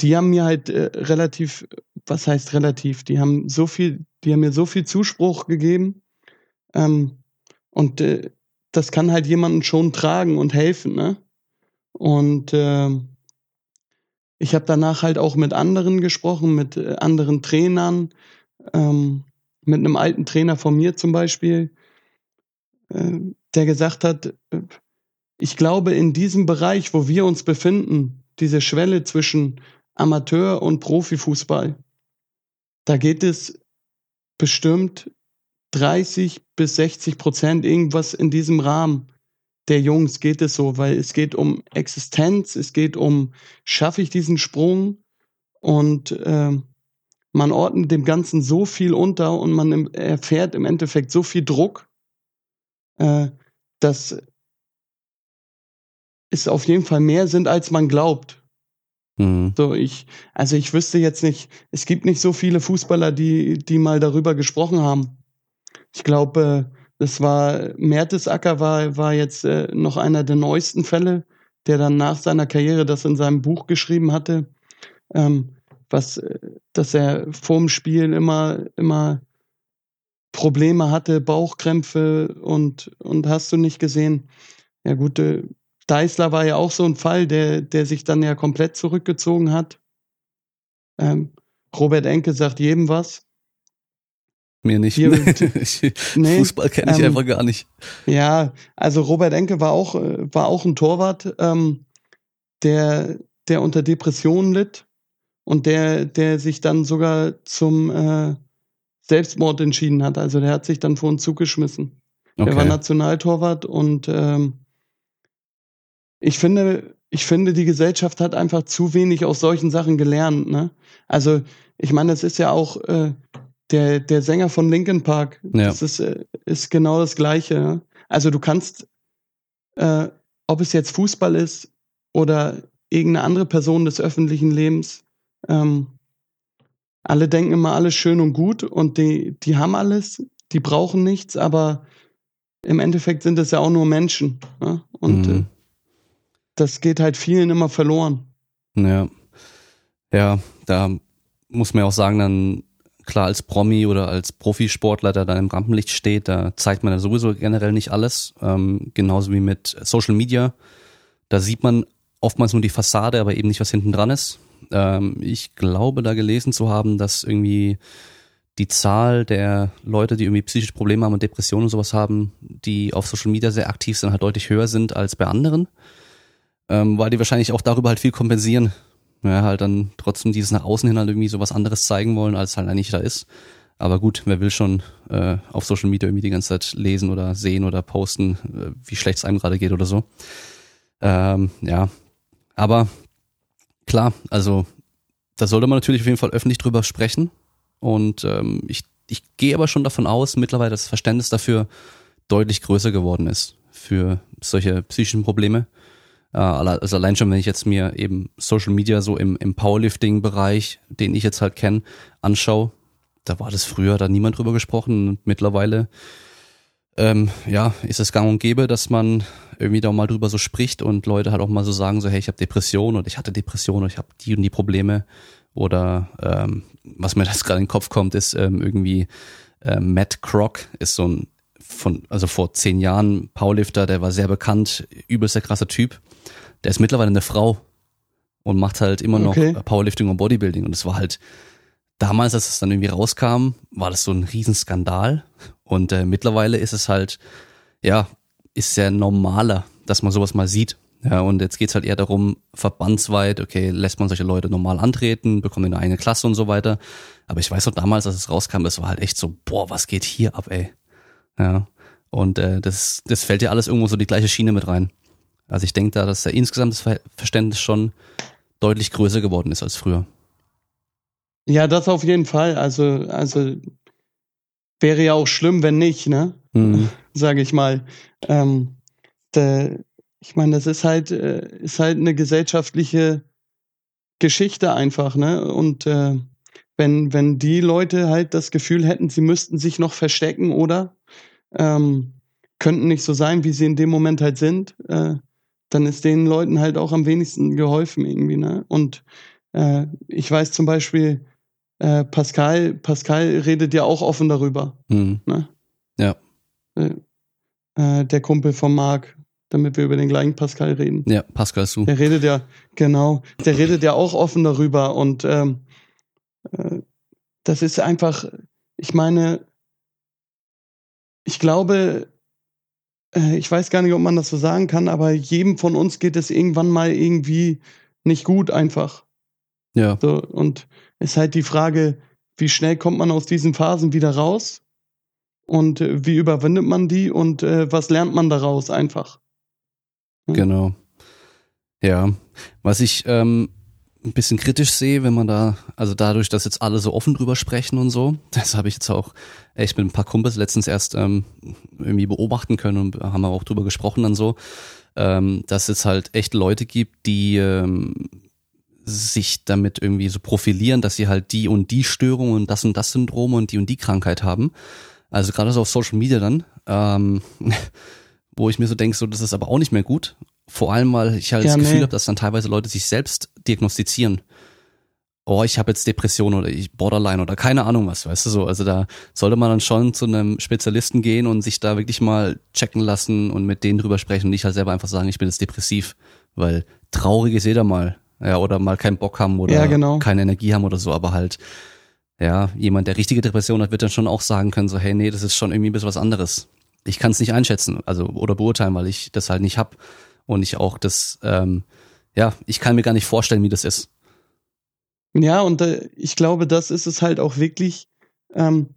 die haben mir halt äh, relativ, was heißt relativ, die haben so viel die haben mir so viel Zuspruch gegeben. Ähm, und äh, das kann halt jemanden schon tragen und helfen, ne? Und äh, ich habe danach halt auch mit anderen gesprochen, mit äh, anderen Trainern, ähm, mit einem alten Trainer von mir zum Beispiel, äh, der gesagt hat, ich glaube, in diesem Bereich, wo wir uns befinden, diese Schwelle zwischen Amateur- und Profifußball, da geht es bestimmt 30 bis 60 Prozent irgendwas in diesem Rahmen der Jungs geht es so, weil es geht um Existenz, es geht um, schaffe ich diesen Sprung? Und äh, man ordnet dem Ganzen so viel unter und man erfährt im Endeffekt so viel Druck, äh, dass es auf jeden Fall mehr sind, als man glaubt. Mhm. So, ich, also ich wüsste jetzt nicht, es gibt nicht so viele Fußballer, die, die mal darüber gesprochen haben. Ich glaube, das war, Mertesacker war, war jetzt äh, noch einer der neuesten Fälle, der dann nach seiner Karriere das in seinem Buch geschrieben hatte, ähm, was, äh, dass er vorm Spiel immer, immer Probleme hatte, Bauchkrämpfe und, und hast du nicht gesehen. Ja, gut, äh, Deißler war ja auch so ein Fall, der, der sich dann ja komplett zurückgezogen hat. Ähm, Robert Enke sagt jedem was. Mir nicht. Hier, nee, Fußball kenne ich ähm, einfach gar nicht. Ja, also Robert Enke war auch, äh, war auch ein Torwart, ähm, der, der unter Depressionen litt und der, der sich dann sogar zum äh, Selbstmord entschieden hat. Also der hat sich dann vor uns zugeschmissen. Okay. Er war Nationaltorwart und ähm, ich finde, ich finde, die Gesellschaft hat einfach zu wenig aus solchen Sachen gelernt. Ne? Also ich meine, es ist ja auch äh, der, der Sänger von Linkin Park. Ja. Das ist, äh, ist genau das Gleiche. Ne? Also du kannst, äh, ob es jetzt Fußball ist oder irgendeine andere Person des öffentlichen Lebens, ähm, alle denken immer alles schön und gut und die, die haben alles, die brauchen nichts, aber im Endeffekt sind es ja auch nur Menschen. Ne? Und mhm. äh, das geht halt vielen immer verloren. Ja. Ja, da muss man auch sagen, dann klar als Promi oder als Profisportler, der da im Rampenlicht steht, da zeigt man ja sowieso generell nicht alles. Ähm, genauso wie mit Social Media. Da sieht man oftmals nur die Fassade, aber eben nicht, was hinten dran ist. Ähm, ich glaube, da gelesen zu haben, dass irgendwie die Zahl der Leute, die irgendwie psychische Probleme haben und Depressionen und sowas haben, die auf Social Media sehr aktiv sind, halt deutlich höher sind als bei anderen ähm, weil die wahrscheinlich auch darüber halt viel kompensieren. Ja, halt dann trotzdem dieses nach außen hin halt irgendwie so was anderes zeigen wollen, als halt eigentlich da ist. Aber gut, wer will schon äh, auf Social Media irgendwie die ganze Zeit lesen oder sehen oder posten, äh, wie schlecht es einem gerade geht oder so. Ähm, ja, aber klar, also da sollte man natürlich auf jeden Fall öffentlich drüber sprechen. Und ähm, ich, ich gehe aber schon davon aus, mittlerweile das Verständnis dafür deutlich größer geworden ist für solche psychischen Probleme. Äh, also allein schon, wenn ich jetzt mir eben Social Media so im, im Powerlifting-Bereich, den ich jetzt halt kenne, anschaue, da war das früher da niemand drüber gesprochen und mittlerweile ähm, ja, ist es gang und gäbe, dass man irgendwie da mal drüber so spricht und Leute halt auch mal so sagen, so hey, ich habe Depression oder ich hatte Depression oder ich habe die und die Probleme oder ähm, was mir das gerade in den Kopf kommt, ist ähm, irgendwie äh, Matt Croc ist so ein von, also vor zehn Jahren Powerlifter, der war sehr bekannt, übelst der krasse Typ der ist mittlerweile eine Frau und macht halt immer noch okay. Powerlifting und Bodybuilding. Und es war halt damals, als es dann irgendwie rauskam, war das so ein Riesenskandal. Und äh, mittlerweile ist es halt, ja, ist sehr normaler, dass man sowas mal sieht. Ja, und jetzt geht's halt eher darum, verbandsweit, okay, lässt man solche Leute normal antreten, bekommen eine eigene Klasse und so weiter. Aber ich weiß noch damals, als es rauskam, das war halt echt so, boah, was geht hier ab, ey. Ja. Und äh, das, das fällt ja alles irgendwo so die gleiche Schiene mit rein. Also ich denke da, dass da insgesamt das Verständnis schon deutlich größer geworden ist als früher. Ja, das auf jeden Fall. Also, also wäre ja auch schlimm, wenn nicht, ne? Mhm. Sage ich mal. Ähm, der, ich meine, das ist halt, äh, ist halt eine gesellschaftliche Geschichte einfach, ne? Und äh, wenn, wenn die Leute halt das Gefühl hätten, sie müssten sich noch verstecken oder ähm, könnten nicht so sein, wie sie in dem Moment halt sind, äh, dann ist den Leuten halt auch am wenigsten geholfen irgendwie. Ne? Und äh, ich weiß zum Beispiel, äh, Pascal, Pascal redet ja auch offen darüber. Mhm. Ne? Ja. Äh, äh, der Kumpel von Marc, damit wir über den gleichen Pascal reden. Ja, Pascal ist du. Der redet ja, genau, der redet ja auch offen darüber und ähm, äh, das ist einfach, ich meine, ich glaube, äh, ich weiß gar nicht, ob man das so sagen kann, aber jedem von uns geht es irgendwann mal irgendwie nicht gut einfach. Ja. So, und ist halt die Frage, wie schnell kommt man aus diesen Phasen wieder raus? Und äh, wie überwindet man die und äh, was lernt man daraus einfach? Genau. Ja. Was ich ähm, ein bisschen kritisch sehe, wenn man da, also dadurch, dass jetzt alle so offen drüber sprechen und so, das habe ich jetzt auch echt mit ein paar Kumpels letztens erst ähm, irgendwie beobachten können und haben auch drüber gesprochen dann so, ähm, dass es halt echt Leute gibt, die ähm, sich damit irgendwie so profilieren, dass sie halt die und die Störung und das und das Syndrom und die und die Krankheit haben. Also gerade so auf Social Media dann, ähm, wo ich mir so denke, so das ist aber auch nicht mehr gut. Vor allem, weil ich halt Ja, das Gefühl nee. habe, dass dann teilweise Leute sich selbst diagnostizieren. Oh, ich habe jetzt Depression oder ich Borderline oder keine Ahnung was, weißt du so. Also da sollte man dann schon zu einem Spezialisten gehen und sich da wirklich mal checken lassen und mit denen drüber sprechen und nicht halt selber einfach sagen, ich bin jetzt depressiv, weil traurig ist jeder mal, ja, oder mal keinen Bock haben oder Ja, genau. keine Energie haben oder so, aber halt ja, jemand, der richtige Depression hat, wird dann schon auch sagen können, so, hey, nee, das ist schon irgendwie ein bisschen was anderes. Ich kann es nicht einschätzen, also oder beurteilen, weil ich das halt nicht hab und ich auch das, ähm, ja, ich kann mir gar nicht vorstellen, wie das ist. Ja, und äh, ich glaube, das ist es halt auch wirklich, ähm,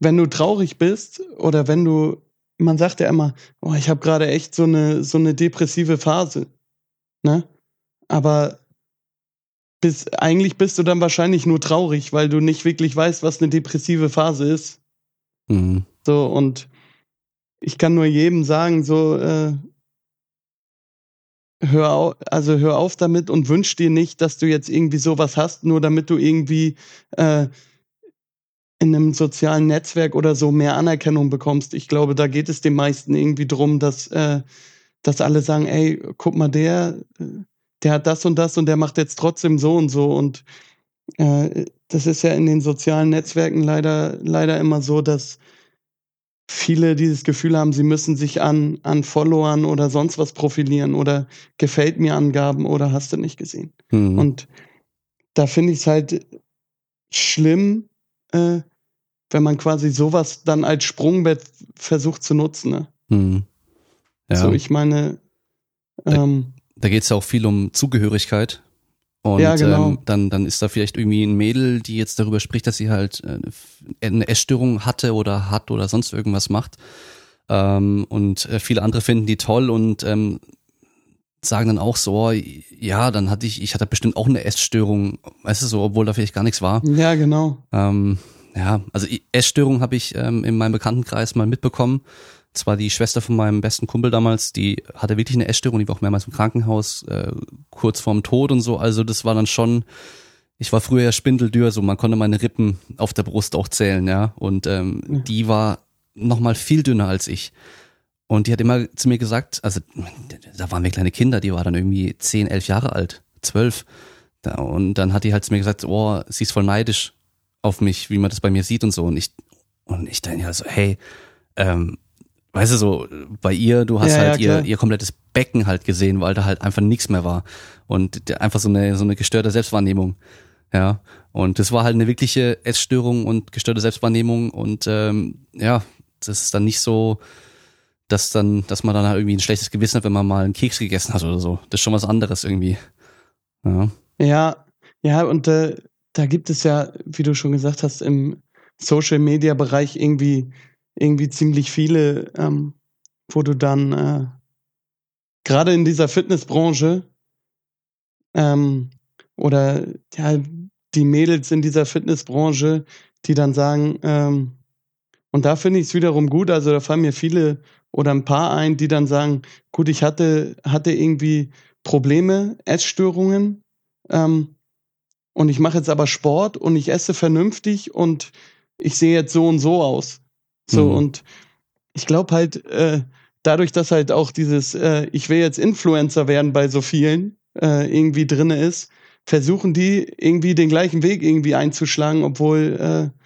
wenn du traurig bist oder wenn du, man sagt ja immer, oh, ich habe gerade echt so eine so eine depressive Phase, ne? Aber bis, eigentlich bist du dann wahrscheinlich nur traurig, weil du nicht wirklich weißt, was eine depressive Phase ist. Mhm. So, und ich kann nur jedem sagen, so, äh, hör auf, also hör auf damit und wünsch dir nicht, dass du jetzt irgendwie sowas hast, nur damit du irgendwie äh, in einem sozialen Netzwerk oder so mehr Anerkennung bekommst. Ich glaube, da geht es den meisten irgendwie drum, dass, äh, dass alle sagen, ey, guck mal, der, äh, der hat das und das und der macht jetzt trotzdem so und so. Und äh, das ist ja in den sozialen Netzwerken leider, leider immer so, dass viele dieses Gefühl haben, sie müssen sich an, an Followern oder sonst was profilieren oder gefällt mir Angaben oder hast du nicht gesehen. Mhm. Und da finde ich es halt schlimm, äh, wenn man quasi sowas dann als Sprungbrett versucht zu nutzen. Ne? Mhm. Ja. So, ich meine, ähm, da geht es ja auch viel um Zugehörigkeit. Und Ja, genau. ähm, dann, dann ist da vielleicht irgendwie ein Mädel, die jetzt darüber spricht, dass sie halt äh, eine Essstörung hatte oder hat oder sonst irgendwas macht. Ähm, und äh, viele andere finden die toll und ähm, sagen dann auch so, oh, ja, dann hatte ich, ich hatte bestimmt auch eine Essstörung, weißt du so, obwohl da vielleicht gar nichts war. ja, genau. Ähm, ja, also Essstörung habe ich ähm, in meinem Bekanntenkreis mal mitbekommen. Zwar die Schwester von meinem besten Kumpel damals, die hatte wirklich eine Essstörung, die war auch mehrmals im Krankenhaus, äh, kurz vorm Tod und so. Also das war dann schon, ich war früher ja spindeldürr, so man konnte meine Rippen auf der Brust auch zählen, ja. Und ähm, Ja. die war noch mal viel dünner als ich. Und die hat immer zu mir gesagt, also da waren wir kleine Kinder, die war dann irgendwie zehn, elf Jahre alt, zwölf. Und dann hat die halt zu mir gesagt, oh, sie ist voll neidisch auf mich, wie man das bei mir sieht und so. Und ich, und ich dann ja so, hey, ähm, weißt du so, bei ihr, du hast Ja, ja, halt ihr, klar. ihr komplettes Becken halt gesehen, weil da halt einfach nichts mehr war. Und einfach so eine, so eine gestörte Selbstwahrnehmung. Ja. Und das war halt eine wirkliche Essstörung und gestörte Selbstwahrnehmung. Und ähm, ja, das ist dann nicht so, dass dann, dass man dann halt irgendwie ein schlechtes Gewissen hat, wenn man mal einen Keks gegessen hat oder so. Das ist schon was anderes irgendwie. Ja. Ja, ja, und äh, da gibt es ja, wie du schon gesagt hast, im Social Media Bereich irgendwie, irgendwie ziemlich viele, ähm, wo du dann äh, gerade in dieser Fitnessbranche ähm, oder ja, die Mädels in dieser Fitnessbranche, die dann sagen, ähm, und da finde ich es wiederum gut, also da fallen mir viele oder ein paar ein, die dann sagen, gut, ich hatte, hatte irgendwie Probleme, Essstörungen, ähm, und ich mache jetzt aber Sport und ich esse vernünftig und ich sehe jetzt so und so aus. So, Mhm. und ich glaube halt, äh, dadurch, dass halt auch dieses, äh, ich will jetzt Influencer werden bei so vielen, äh, irgendwie drinne ist, versuchen die irgendwie den gleichen Weg irgendwie einzuschlagen, obwohl, äh,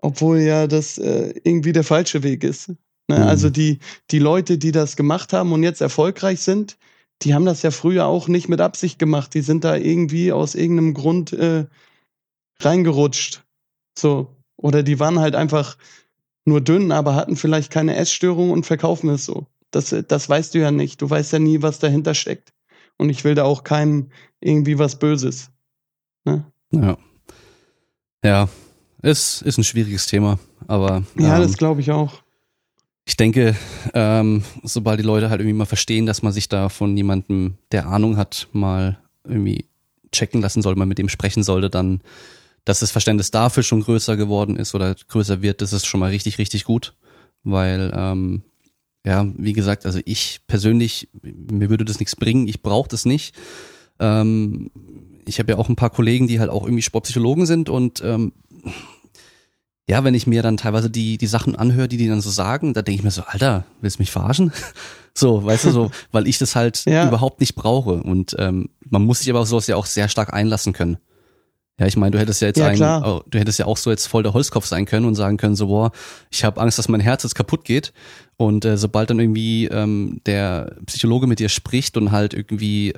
obwohl ja das äh, irgendwie der falsche Weg ist. Ne? Mhm. Also die, die Leute, die das gemacht haben und jetzt erfolgreich sind, die haben das ja früher auch nicht mit Absicht gemacht. Die sind da irgendwie aus irgendeinem Grund äh, reingerutscht. So. Oder die waren halt einfach nur dünn, aber hatten vielleicht keine Essstörung und verkaufen es so. Das, das weißt du ja nicht. Du weißt ja nie, was dahinter steckt. Und ich will da auch keinem irgendwie was Böses. Ne? Ja. Ja, es ist ein schwieriges Thema, aber. Ja, ähm, das glaube ich auch. Ich denke, ähm, sobald die Leute halt irgendwie mal verstehen, dass man sich da von jemandem, der Ahnung hat, mal irgendwie checken lassen soll, mal mit dem sprechen sollte, dann, dass das Verständnis dafür schon größer geworden ist oder größer wird, das ist schon mal richtig, richtig gut. Weil, ähm, ja, wie gesagt, also ich persönlich, mir würde das nichts bringen, ich brauche das nicht. Ähm, ich habe ja auch ein paar Kollegen, die halt auch irgendwie Sportpsychologen sind und ähm, ja, wenn ich mir dann teilweise die, die Sachen anhöre, die die dann so sagen, da denke ich mir so, Alter, willst du mich verarschen? so, weißt du, so, weil ich das halt ja. überhaupt nicht brauche. Und ähm, man muss sich aber auf sowas ja auch sehr stark einlassen können. Ja, ich meine, du hättest ja jetzt ja, einen, klar. du hättest ja auch so jetzt voll der Holzkopf sein können und sagen können, so, boah, ich habe Angst, dass mein Herz jetzt kaputt geht. Und äh, sobald dann irgendwie ähm, der Psychologe mit dir spricht und halt irgendwie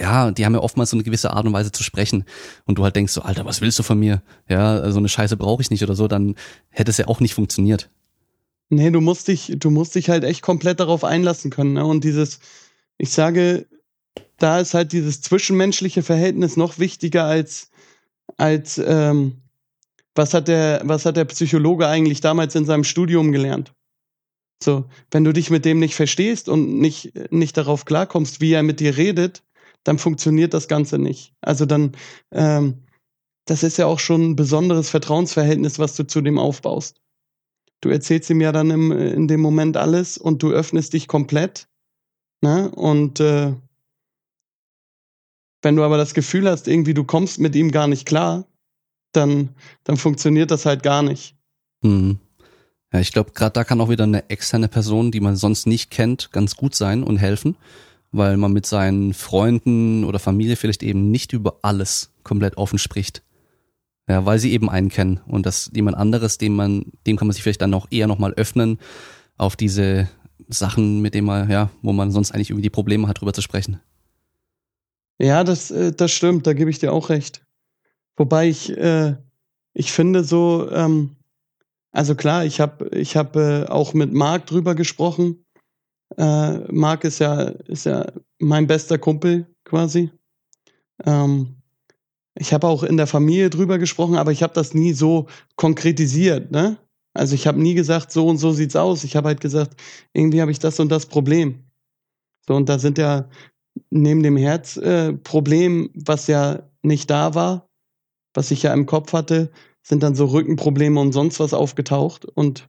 ja, die haben ja oftmals so eine gewisse Art und Weise zu sprechen und du halt denkst so, Alter, was willst du von mir? Ja, so eine Scheiße brauche ich nicht oder so, dann hätte es ja auch nicht funktioniert. Nee, du musst dich, du musst dich halt echt komplett darauf einlassen können. Ne? Und dieses, ich sage, da ist halt dieses zwischenmenschliche Verhältnis noch wichtiger als, als ähm, was hat der, was hat der Psychologe eigentlich damals in seinem Studium gelernt? So, wenn du dich mit dem nicht verstehst und nicht, nicht darauf klarkommst, wie er mit dir redet, dann funktioniert das Ganze nicht. Also dann, ähm, das ist ja auch schon ein besonderes Vertrauensverhältnis, was du zu dem aufbaust. Du erzählst ihm ja dann im, in dem Moment alles und du öffnest dich komplett. Ne? Und äh, wenn du aber das Gefühl hast, irgendwie du kommst mit ihm gar nicht klar, dann, dann funktioniert das halt gar nicht. Mhm. Ja, ich glaube, gerade da kann auch wieder eine externe Person, die man sonst nicht kennt, ganz gut sein und helfen weil man mit seinen Freunden oder Familie vielleicht eben nicht über alles komplett offen spricht. Ja, weil sie eben einen kennen und dass jemand anderes, dem man, dem kann man sich vielleicht dann noch eher nochmal öffnen auf diese Sachen, mit denen man, ja, wo man sonst eigentlich irgendwie die Probleme hat, drüber zu sprechen. Ja, das, äh, das stimmt, da gebe ich dir auch recht. Wobei ich, äh, ich finde so, ähm, also klar, ich habe ich hab, äh, auch mit Marc drüber gesprochen äh, Marc ist ja, ist ja mein bester Kumpel quasi. Ähm, ich habe auch in der Familie drüber gesprochen, aber ich habe das nie so konkretisiert, ne? Also ich habe nie gesagt, so und so sieht's aus. Ich habe halt gesagt, irgendwie habe ich das und das Problem. So, und da sind ja neben dem Herzproblem, äh, was ja nicht da war, was ich ja im Kopf hatte, sind dann so Rückenprobleme und sonst was aufgetaucht. Und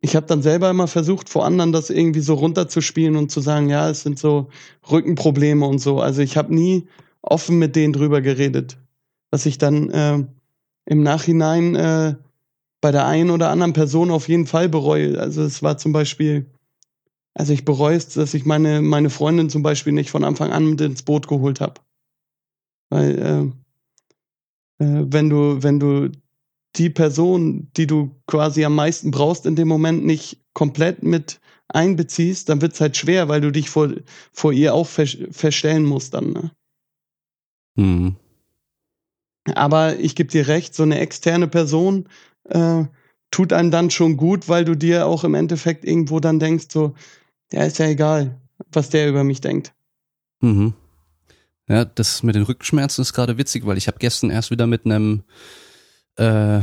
ich habe dann selber immer versucht, vor anderen das irgendwie so runterzuspielen und zu sagen, ja, es sind so Rückenprobleme und so. Also ich habe nie offen mit denen drüber geredet, was ich dann äh, im Nachhinein äh, bei der einen oder anderen Person auf jeden Fall bereue. Also es war zum Beispiel, also ich bereue es, dass ich meine, meine Freundin zum Beispiel nicht von Anfang an mit ins Boot geholt habe. Weil äh, äh, wenn du, wenn du die Person, die du quasi am meisten brauchst in dem Moment, nicht komplett mit einbeziehst, dann wird es halt schwer, weil du dich vor, vor ihr auch ver verstellen musst dann. Ne? Mhm. Aber ich gebe dir recht, so eine externe Person äh, tut einem dann schon gut, weil du dir auch im Endeffekt irgendwo dann denkst, so, ja, ist ja egal, was der über mich denkt. Mhm. Ja, das mit den Rückenschmerzen ist gerade witzig, weil ich habe gestern erst wieder mit einem äh,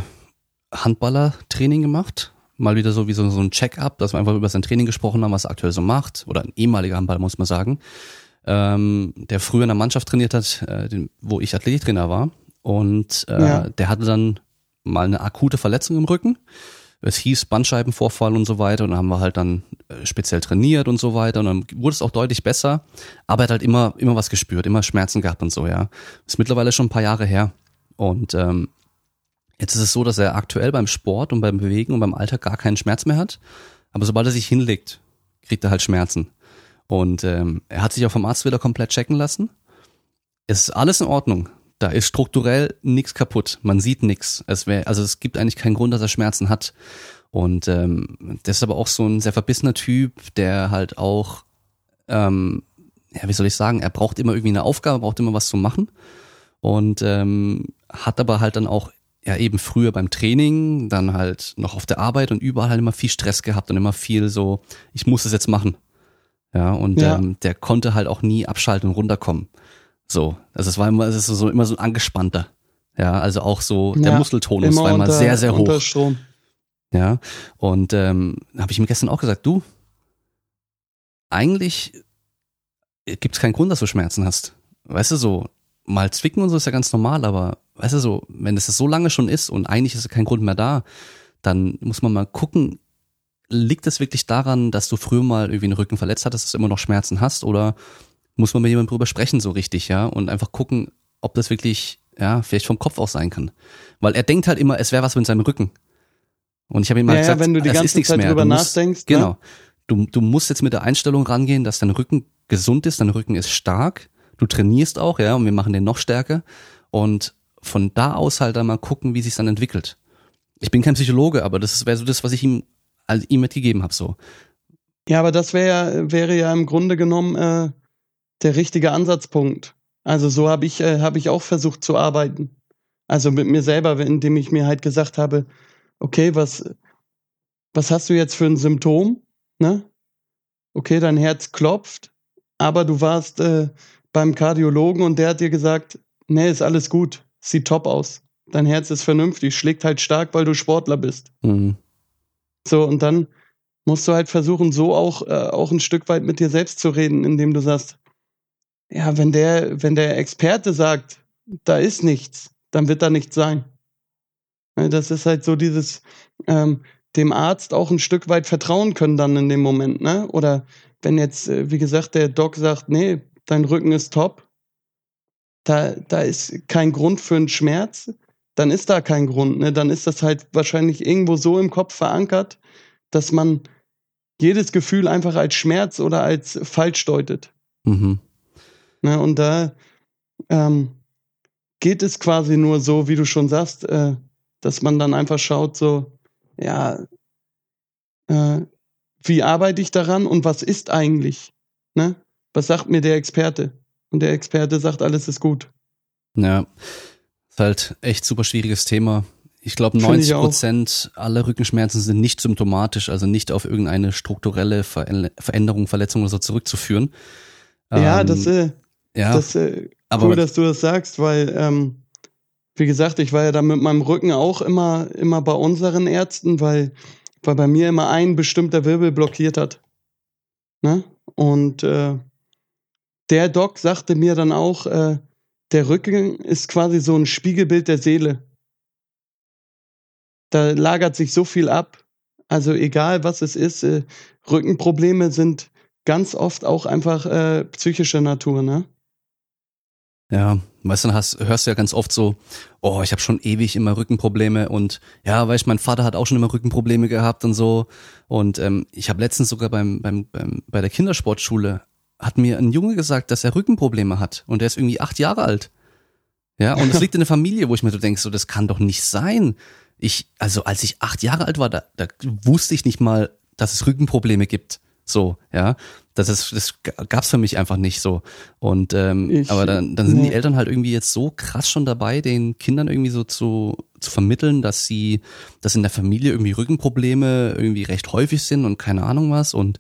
Handballertraining gemacht. Mal wieder so wie so, so ein Check-up, dass wir einfach über sein Training gesprochen haben, was er aktuell so macht. Oder ein ehemaliger Handballer, muss man sagen. Ähm, der früher in der Mannschaft trainiert hat, äh, den, wo ich Athletiktrainer war. Und äh, ja. der hatte dann mal eine akute Verletzung im Rücken. Es hieß Bandscheibenvorfall und so weiter. Und dann haben wir halt dann äh, speziell trainiert und so weiter. Und dann wurde es auch deutlich besser. Aber er hat halt immer, immer was gespürt, immer Schmerzen gehabt und so, ja. Ist mittlerweile schon ein paar Jahre her. Und ähm, Jetzt ist es so, dass er aktuell beim Sport und beim Bewegen und beim Alltag gar keinen Schmerz mehr hat. Aber sobald er sich hinlegt, kriegt er halt Schmerzen. Und ähm, er hat sich auch vom Arzt wieder komplett checken lassen. es ist alles in Ordnung. Da ist strukturell nichts kaputt. Man sieht nichts. Es wäre, also es gibt eigentlich keinen Grund, dass er Schmerzen hat. Und ähm, das ist aber auch so ein sehr verbissener Typ, der halt auch, ähm, ja, wie soll ich sagen, er braucht immer irgendwie eine Aufgabe, braucht immer was zu machen und ähm, hat aber halt dann auch ja eben früher beim Training, dann halt noch auf der Arbeit und überall halt immer viel Stress gehabt und immer viel so, ich muss es jetzt machen. Ja, und ja. Ähm, der konnte halt auch nie abschalten und runterkommen. So, also es war immer, es ist so immer so angespannter. Ja, also auch so der ja, Muskeltonus war immer unter, sehr, sehr hoch. Ja, und ähm, habe ich mir gestern auch gesagt, du, eigentlich gibt es keinen Grund, dass du Schmerzen hast. Weißt du, so mal zwicken und so ist ja ganz normal, aber weißt du so, wenn es so lange schon ist und eigentlich ist kein Grund mehr da, dann muss man mal gucken, liegt es wirklich daran, dass du früher mal irgendwie einen Rücken verletzt hattest, dass du immer noch Schmerzen hast oder muss man mit jemandem drüber sprechen so richtig, ja, und einfach gucken, ob das wirklich, ja, vielleicht vom Kopf aus sein kann. Weil er denkt halt immer, es wäre was mit seinem Rücken. Und ich habe ihm mal ja, gesagt, ja, wenn du die ganze Zeit mehr. drüber musst, nachdenkst. Ne? Genau. Ne? Du, du musst jetzt mit der Einstellung rangehen, dass dein Rücken gesund ist, dein Rücken ist stark, du trainierst auch, ja, und wir machen den noch stärker. Und von da aus halt dann mal gucken, wie sich dann entwickelt. Ich bin kein Psychologe, aber das wäre so das, was ich ihm, also ihm mitgegeben habe, so. Ja, aber das wäre wäre ja im Grunde genommen äh, der richtige Ansatzpunkt. Also so habe ich äh, habe ich auch versucht zu arbeiten. Also mit mir selber, indem ich mir halt gesagt habe, okay, was, was hast du jetzt für ein Symptom? Ne? Okay, dein Herz klopft, aber du warst äh, beim Kardiologen und der hat dir gesagt, nee, ist alles gut, sieht top aus. Dein Herz ist vernünftig, schlägt halt stark, weil du Sportler bist. Mhm. So, und dann musst du halt versuchen, so auch, äh, auch ein Stück weit mit dir selbst zu reden, indem du sagst, ja, wenn der, wenn der Experte sagt, da ist nichts, dann wird da nichts sein. Das ist halt so dieses, ähm, dem Arzt auch ein Stück weit vertrauen können dann in dem Moment, ne? Oder wenn jetzt, äh, wie gesagt, der Doc sagt, nee, dein Rücken ist top, da, da ist kein Grund für einen Schmerz, dann ist da kein Grund, ne? Dann ist das halt wahrscheinlich irgendwo so im Kopf verankert, dass man jedes Gefühl einfach als Schmerz oder als falsch deutet. Mhm. Ne? Und da ähm, geht es quasi nur so, wie du schon sagst, äh, dass man dann einfach schaut, so, ja, äh, wie arbeite ich daran und was ist eigentlich? Ne? Was sagt mir der Experte? Und der Experte sagt, alles ist gut. Ja, ist halt echt super schwieriges Thema. Ich glaube, 90 Prozent aller Rückenschmerzen sind nicht symptomatisch, also nicht auf irgendeine strukturelle Veränderung, Verletzung oder so zurückzuführen. Ja, ähm, das, äh, ja, das äh, cool, dass du das sagst, weil ähm, wie gesagt, ich war ja da mit meinem Rücken auch immer, immer bei unseren Ärzten, weil, weil bei mir immer ein bestimmter Wirbel blockiert hat. Ne? Und äh, der Doc sagte mir dann auch, äh, der Rücken ist quasi so ein Spiegelbild der Seele. Da lagert sich so viel ab. Also egal was es ist, äh, Rückenprobleme sind ganz oft auch einfach äh, psychischer Natur, ne? Ja, weißt du, dann hast, hörst du ja ganz oft so, oh, ich habe schon ewig immer Rückenprobleme und ja, weißt du, mein Vater hat auch schon immer Rückenprobleme gehabt und so. Und ähm, ich habe letztens sogar beim, beim, beim bei der Kindersportschule hat mir ein Junge gesagt, dass er Rückenprobleme hat und er ist irgendwie acht Jahre alt. Ja, und es liegt in der Familie, wo ich mir so denke, so das kann doch nicht sein. Ich, also als ich acht Jahre alt war, da, da wusste ich nicht mal, dass es Rückenprobleme gibt. So, ja. Das ist, das gab's für mich einfach nicht so. Und ähm, ich, aber dann, dann sind nee. die Eltern halt irgendwie jetzt so krass schon dabei, den Kindern irgendwie so zu, zu vermitteln, dass sie, dass in der Familie irgendwie Rückenprobleme irgendwie recht häufig sind und keine Ahnung was. Und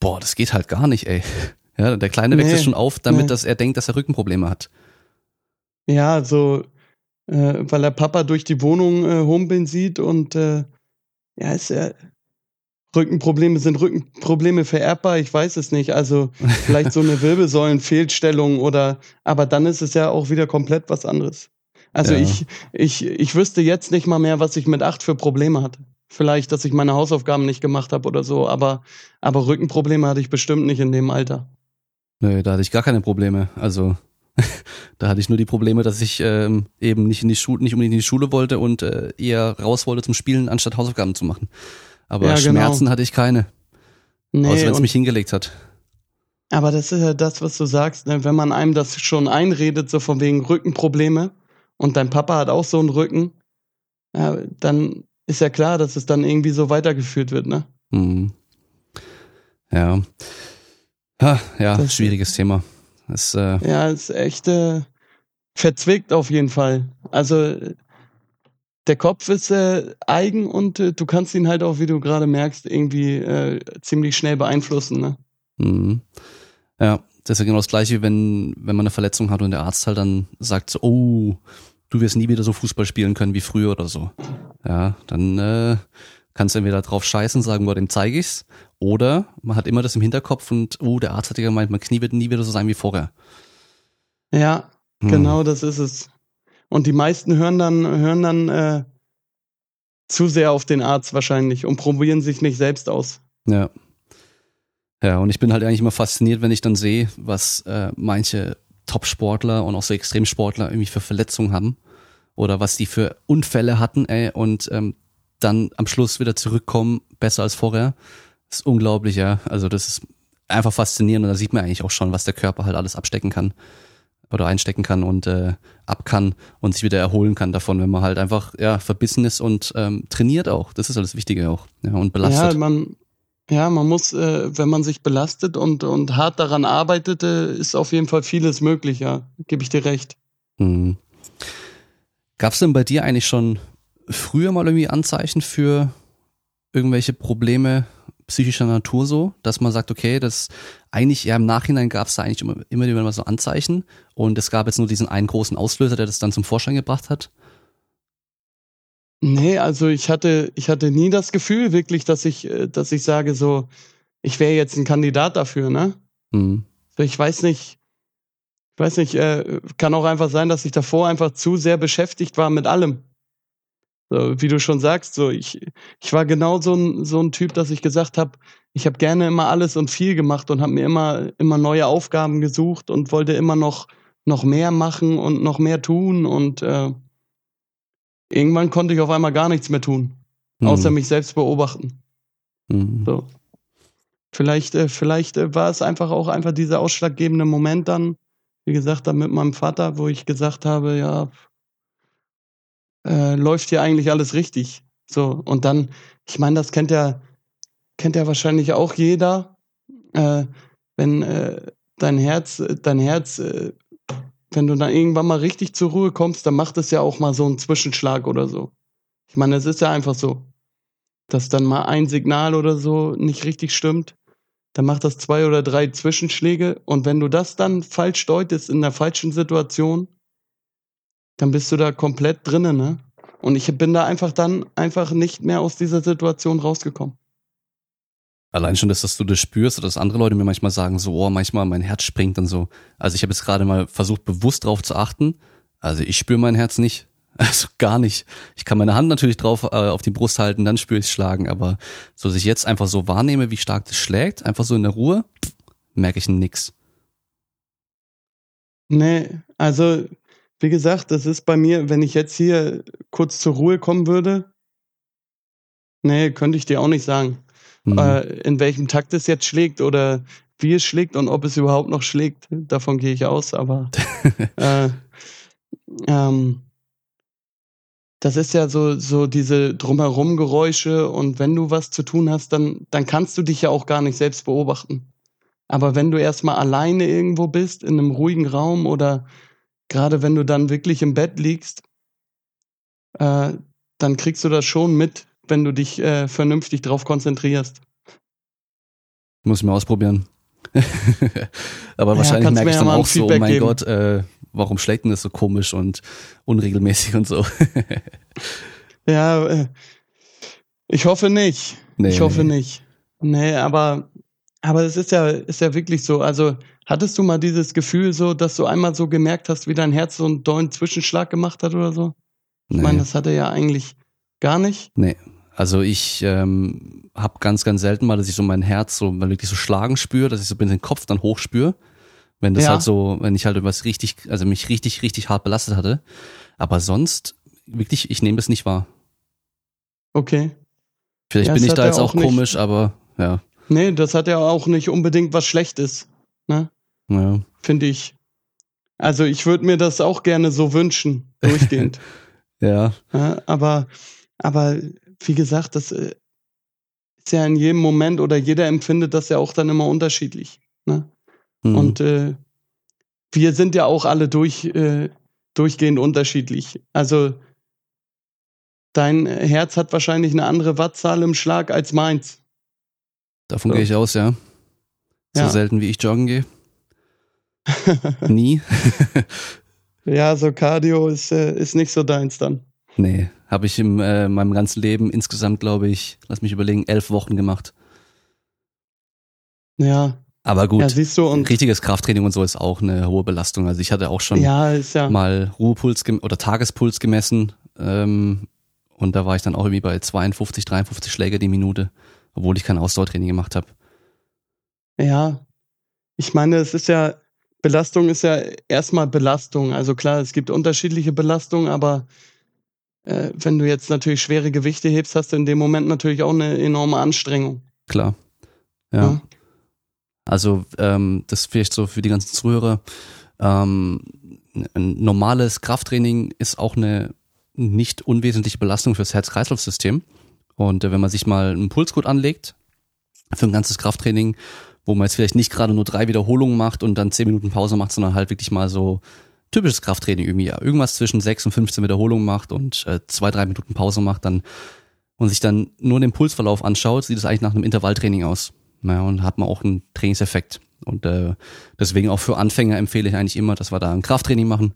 boah, das geht halt gar nicht, ey. Ja, der Kleine nee, wächst schon auf, damit nee. dass er denkt, dass er Rückenprobleme hat. Ja, so, äh, weil er Papa durch die Wohnung äh, humpeln sieht und äh, ja, ist er Rückenprobleme sind Rückenprobleme vererbbar, ich weiß es nicht. Also vielleicht so eine Wirbelsäulenfehlstellung oder, aber dann ist es ja auch wieder komplett was anderes. Also ja. ich, ich, ich wüsste jetzt nicht mal mehr, was ich mit acht für Probleme hatte. Vielleicht, dass ich meine Hausaufgaben nicht gemacht habe oder so, aber, aber Rückenprobleme hatte ich bestimmt nicht in dem Alter. Nö, da hatte ich gar keine Probleme. Also da hatte ich nur die Probleme, dass ich ähm, eben nicht in die Schule, nicht unbedingt in die Schule wollte und äh, eher raus wollte zum Spielen, anstatt Hausaufgaben zu machen. Aber ja, genau. Schmerzen hatte ich keine. Nee, außer wenn es mich hingelegt hat. aber das ist ja das, was du sagst, ne? wenn man einem das schon einredet, so von wegen Rückenprobleme und dein Papa hat auch so einen Rücken, ja, dann ist ja klar, dass es dann irgendwie so weitergeführt wird, ne? Mhm. Ja. Ha, ja, das, schwieriges Thema. Das, äh ja, ist echt äh, verzwickt auf jeden Fall. Also der Kopf ist äh, eigen und äh, du kannst ihn halt auch, wie du gerade merkst, irgendwie äh, ziemlich schnell beeinflussen. Ne? Mhm. Ja, das ist ja genau das gleiche, wenn, wenn man eine Verletzung hat und der Arzt halt dann sagt so, oh, du wirst nie wieder so Fußball spielen können wie früher oder so. Ja, dann äh, kannst du entweder drauf scheißen und sagen, boah, dem zeige ich's. Oder man hat immer das im Hinterkopf und, oh, der Arzt hat ja gemeint, mein Knie wird nie wieder so sein wie vorher. Ja, hm. genau das ist es. Und die meisten hören dann, hören dann äh, zu sehr auf den Arzt wahrscheinlich und probieren sich nicht selbst aus. Ja. Ja, und ich bin halt eigentlich immer fasziniert, wenn ich dann sehe, was äh, manche Top-Sportler und auch so Extremsportler irgendwie für Verletzungen haben oder was die für Unfälle hatten, ey, und ähm, dann am Schluss wieder zurückkommen, besser als vorher. Das ist unglaublich, ja. Also das ist einfach faszinierend und da sieht man eigentlich auch schon, was der Körper halt alles abstecken kann oder einstecken kann und äh, ab kann und sich wieder erholen kann davon, wenn man halt einfach ja verbissen ist und ähm, trainiert auch. Das ist alles Wichtige auch ja, und belastet. Ja, man ja, man muss, äh, wenn man sich belastet und und hart daran arbeitet, äh, ist auf jeden Fall vieles möglich. Ja, gebe ich dir recht. Mhm. Gab es denn bei dir eigentlich schon früher mal irgendwie Anzeichen für irgendwelche Probleme psychischer Natur so, dass man sagt, okay, das eigentlich ja im Nachhinein gab es da eigentlich immer, immer wieder mal so Anzeichen und es gab jetzt nur diesen einen großen Auslöser, der das dann zum Vorschein gebracht hat? Nee, also ich hatte, ich hatte nie das Gefühl wirklich, dass ich, äh, dass ich sage so, ich wäre jetzt ein Kandidat dafür, ne? Mhm. Ich weiß nicht, ich weiß nicht, äh, kann auch einfach sein, dass ich davor einfach zu sehr beschäftigt war mit allem. So, wie du schon sagst, so ich, ich war genau so ein, so ein Typ, dass ich gesagt habe, ich habe gerne immer alles und viel gemacht und habe mir immer, immer neue Aufgaben gesucht und wollte immer noch, noch mehr machen und noch mehr tun und äh, irgendwann konnte ich auf einmal gar nichts mehr tun, mhm. außer mich selbst beobachten. Mhm. So. Vielleicht, äh, vielleicht äh, war es einfach auch einfach dieser ausschlaggebende Moment dann, wie gesagt, dann mit meinem Vater, wo ich gesagt habe, ja, äh, läuft hier eigentlich alles richtig. So, und dann, ich meine, das kennt ja, kennt ja wahrscheinlich auch jeder, äh, wenn äh, dein Herz, dein Herz, äh, wenn du dann irgendwann mal richtig zur Ruhe kommst, dann macht es ja auch mal so einen Zwischenschlag oder so. Ich meine, es ist ja einfach so, dass dann mal ein Signal oder so nicht richtig stimmt, dann macht das zwei oder drei Zwischenschläge und wenn du das dann falsch deutest in der falschen Situation, dann bist du da komplett drinnen, ne? Und ich bin da einfach dann einfach nicht mehr aus dieser Situation rausgekommen. Allein schon, dass, dass du das spürst oder dass andere Leute mir manchmal sagen, so, oh, manchmal mein Herz springt dann so. Also ich habe jetzt gerade mal versucht, bewusst drauf zu achten. Also ich spüre mein Herz nicht. Also gar nicht. Ich kann meine Hand natürlich drauf äh, auf die Brust halten, dann spüre ich schlagen. Aber so, dass ich jetzt einfach so wahrnehme, wie stark das schlägt, einfach so in der Ruhe, merke ich nix. Nee, also wie gesagt, das ist bei mir, wenn ich jetzt hier kurz zur Ruhe kommen würde, nee, könnte ich dir auch nicht sagen, mhm. äh, in welchem Takt es jetzt schlägt oder wie es schlägt und ob es überhaupt noch schlägt. Davon gehe ich aus, aber äh, ähm, das ist ja so, so diese drumherum Geräusche und wenn du was zu tun hast, dann, dann kannst du dich ja auch gar nicht selbst beobachten. Aber wenn du erstmal alleine irgendwo bist, in einem ruhigen Raum oder gerade wenn du dann wirklich im Bett liegst, äh, dann kriegst du das schon mit, wenn du dich äh, vernünftig drauf konzentrierst. Muss ich mal ausprobieren. Aber ja, wahrscheinlich merke ich dann auch so, oh mein geben. Gott, äh, warum schlägt denn das so komisch und unregelmäßig und so? ja, äh, ich hoffe nicht. Nee, ich hoffe nicht. Nee, aber, aber es ist ja, ist ja wirklich so. Also Hattest du mal dieses Gefühl so, dass du einmal so gemerkt hast, wie dein Herz so einen dollen Zwischenschlag gemacht hat oder so? Ich nee. meine, das hat er ja eigentlich gar nicht. Nee. Also ich ähm, habe ganz, ganz selten mal, dass ich so mein Herz so wirklich so schlagen spüre, dass ich so den Kopf dann hochspüre. Wenn das ja. halt so, wenn ich halt irgendwas richtig, also mich richtig, richtig hart belastet hatte. Aber sonst, wirklich, ich nehme das nicht wahr. Okay. Vielleicht ja, bin ich da jetzt auch, auch komisch, aber ja. Nee, das hat ja auch nicht unbedingt was Schlechtes. Ne? Ja. Finde ich. Also ich würde mir das auch gerne so wünschen, durchgehend. ja. ja. Aber, aber wie gesagt, das äh, ist ja in jedem Moment oder jeder empfindet das ja auch dann immer unterschiedlich. Ne? Mhm. Und äh, wir sind ja auch alle durch, äh, durchgehend unterschiedlich. Also dein Herz hat wahrscheinlich eine andere Wattzahl im Schlag als meins. Davon so. gehe ich aus, ja. So ja. selten wie ich joggen gehe. Nie. ja, so Cardio ist, äh, ist nicht so deins dann. Nee, habe ich in äh, meinem ganzen Leben insgesamt, glaube ich, lass mich überlegen, elf Wochen gemacht. Ja. Aber gut, ja, siehst du, und richtiges Krafttraining und so ist auch eine hohe Belastung. Also ich hatte auch schon ja, ja. mal Ruhepuls oder Tagespuls gemessen ähm, und da war ich dann auch irgendwie bei 52, 53 Schläge die Minute, obwohl ich kein Ausdauertraining gemacht habe. Ja, ich meine, es ist ja, Belastung ist ja erstmal Belastung. Also klar, es gibt unterschiedliche Belastungen, aber äh, wenn du jetzt natürlich schwere Gewichte hebst, hast du in dem Moment natürlich auch eine enorme Anstrengung. Klar. Ja. ja. Also, ähm, das vielleicht so für die ganzen Zuhörer. Ähm, ein normales Krafttraining ist auch eine nicht unwesentliche Belastung fürs Herz-Kreislauf-System. Und äh, wenn man sich mal einen Pulscode anlegt für ein ganzes Krafttraining, wo man jetzt vielleicht nicht gerade nur drei Wiederholungen macht und dann zehn Minuten Pause macht, sondern halt wirklich mal so typisches Krafttraining irgendwie, ja, irgendwas zwischen sechs und 15 Wiederholungen macht und äh, zwei, drei Minuten Pause macht, dann und sich dann nur den Pulsverlauf anschaut, sieht es eigentlich nach einem Intervalltraining aus. Naja, und hat man auch einen Trainingseffekt. Und äh, deswegen auch für Anfänger empfehle ich eigentlich immer, dass wir da ein Krafttraining machen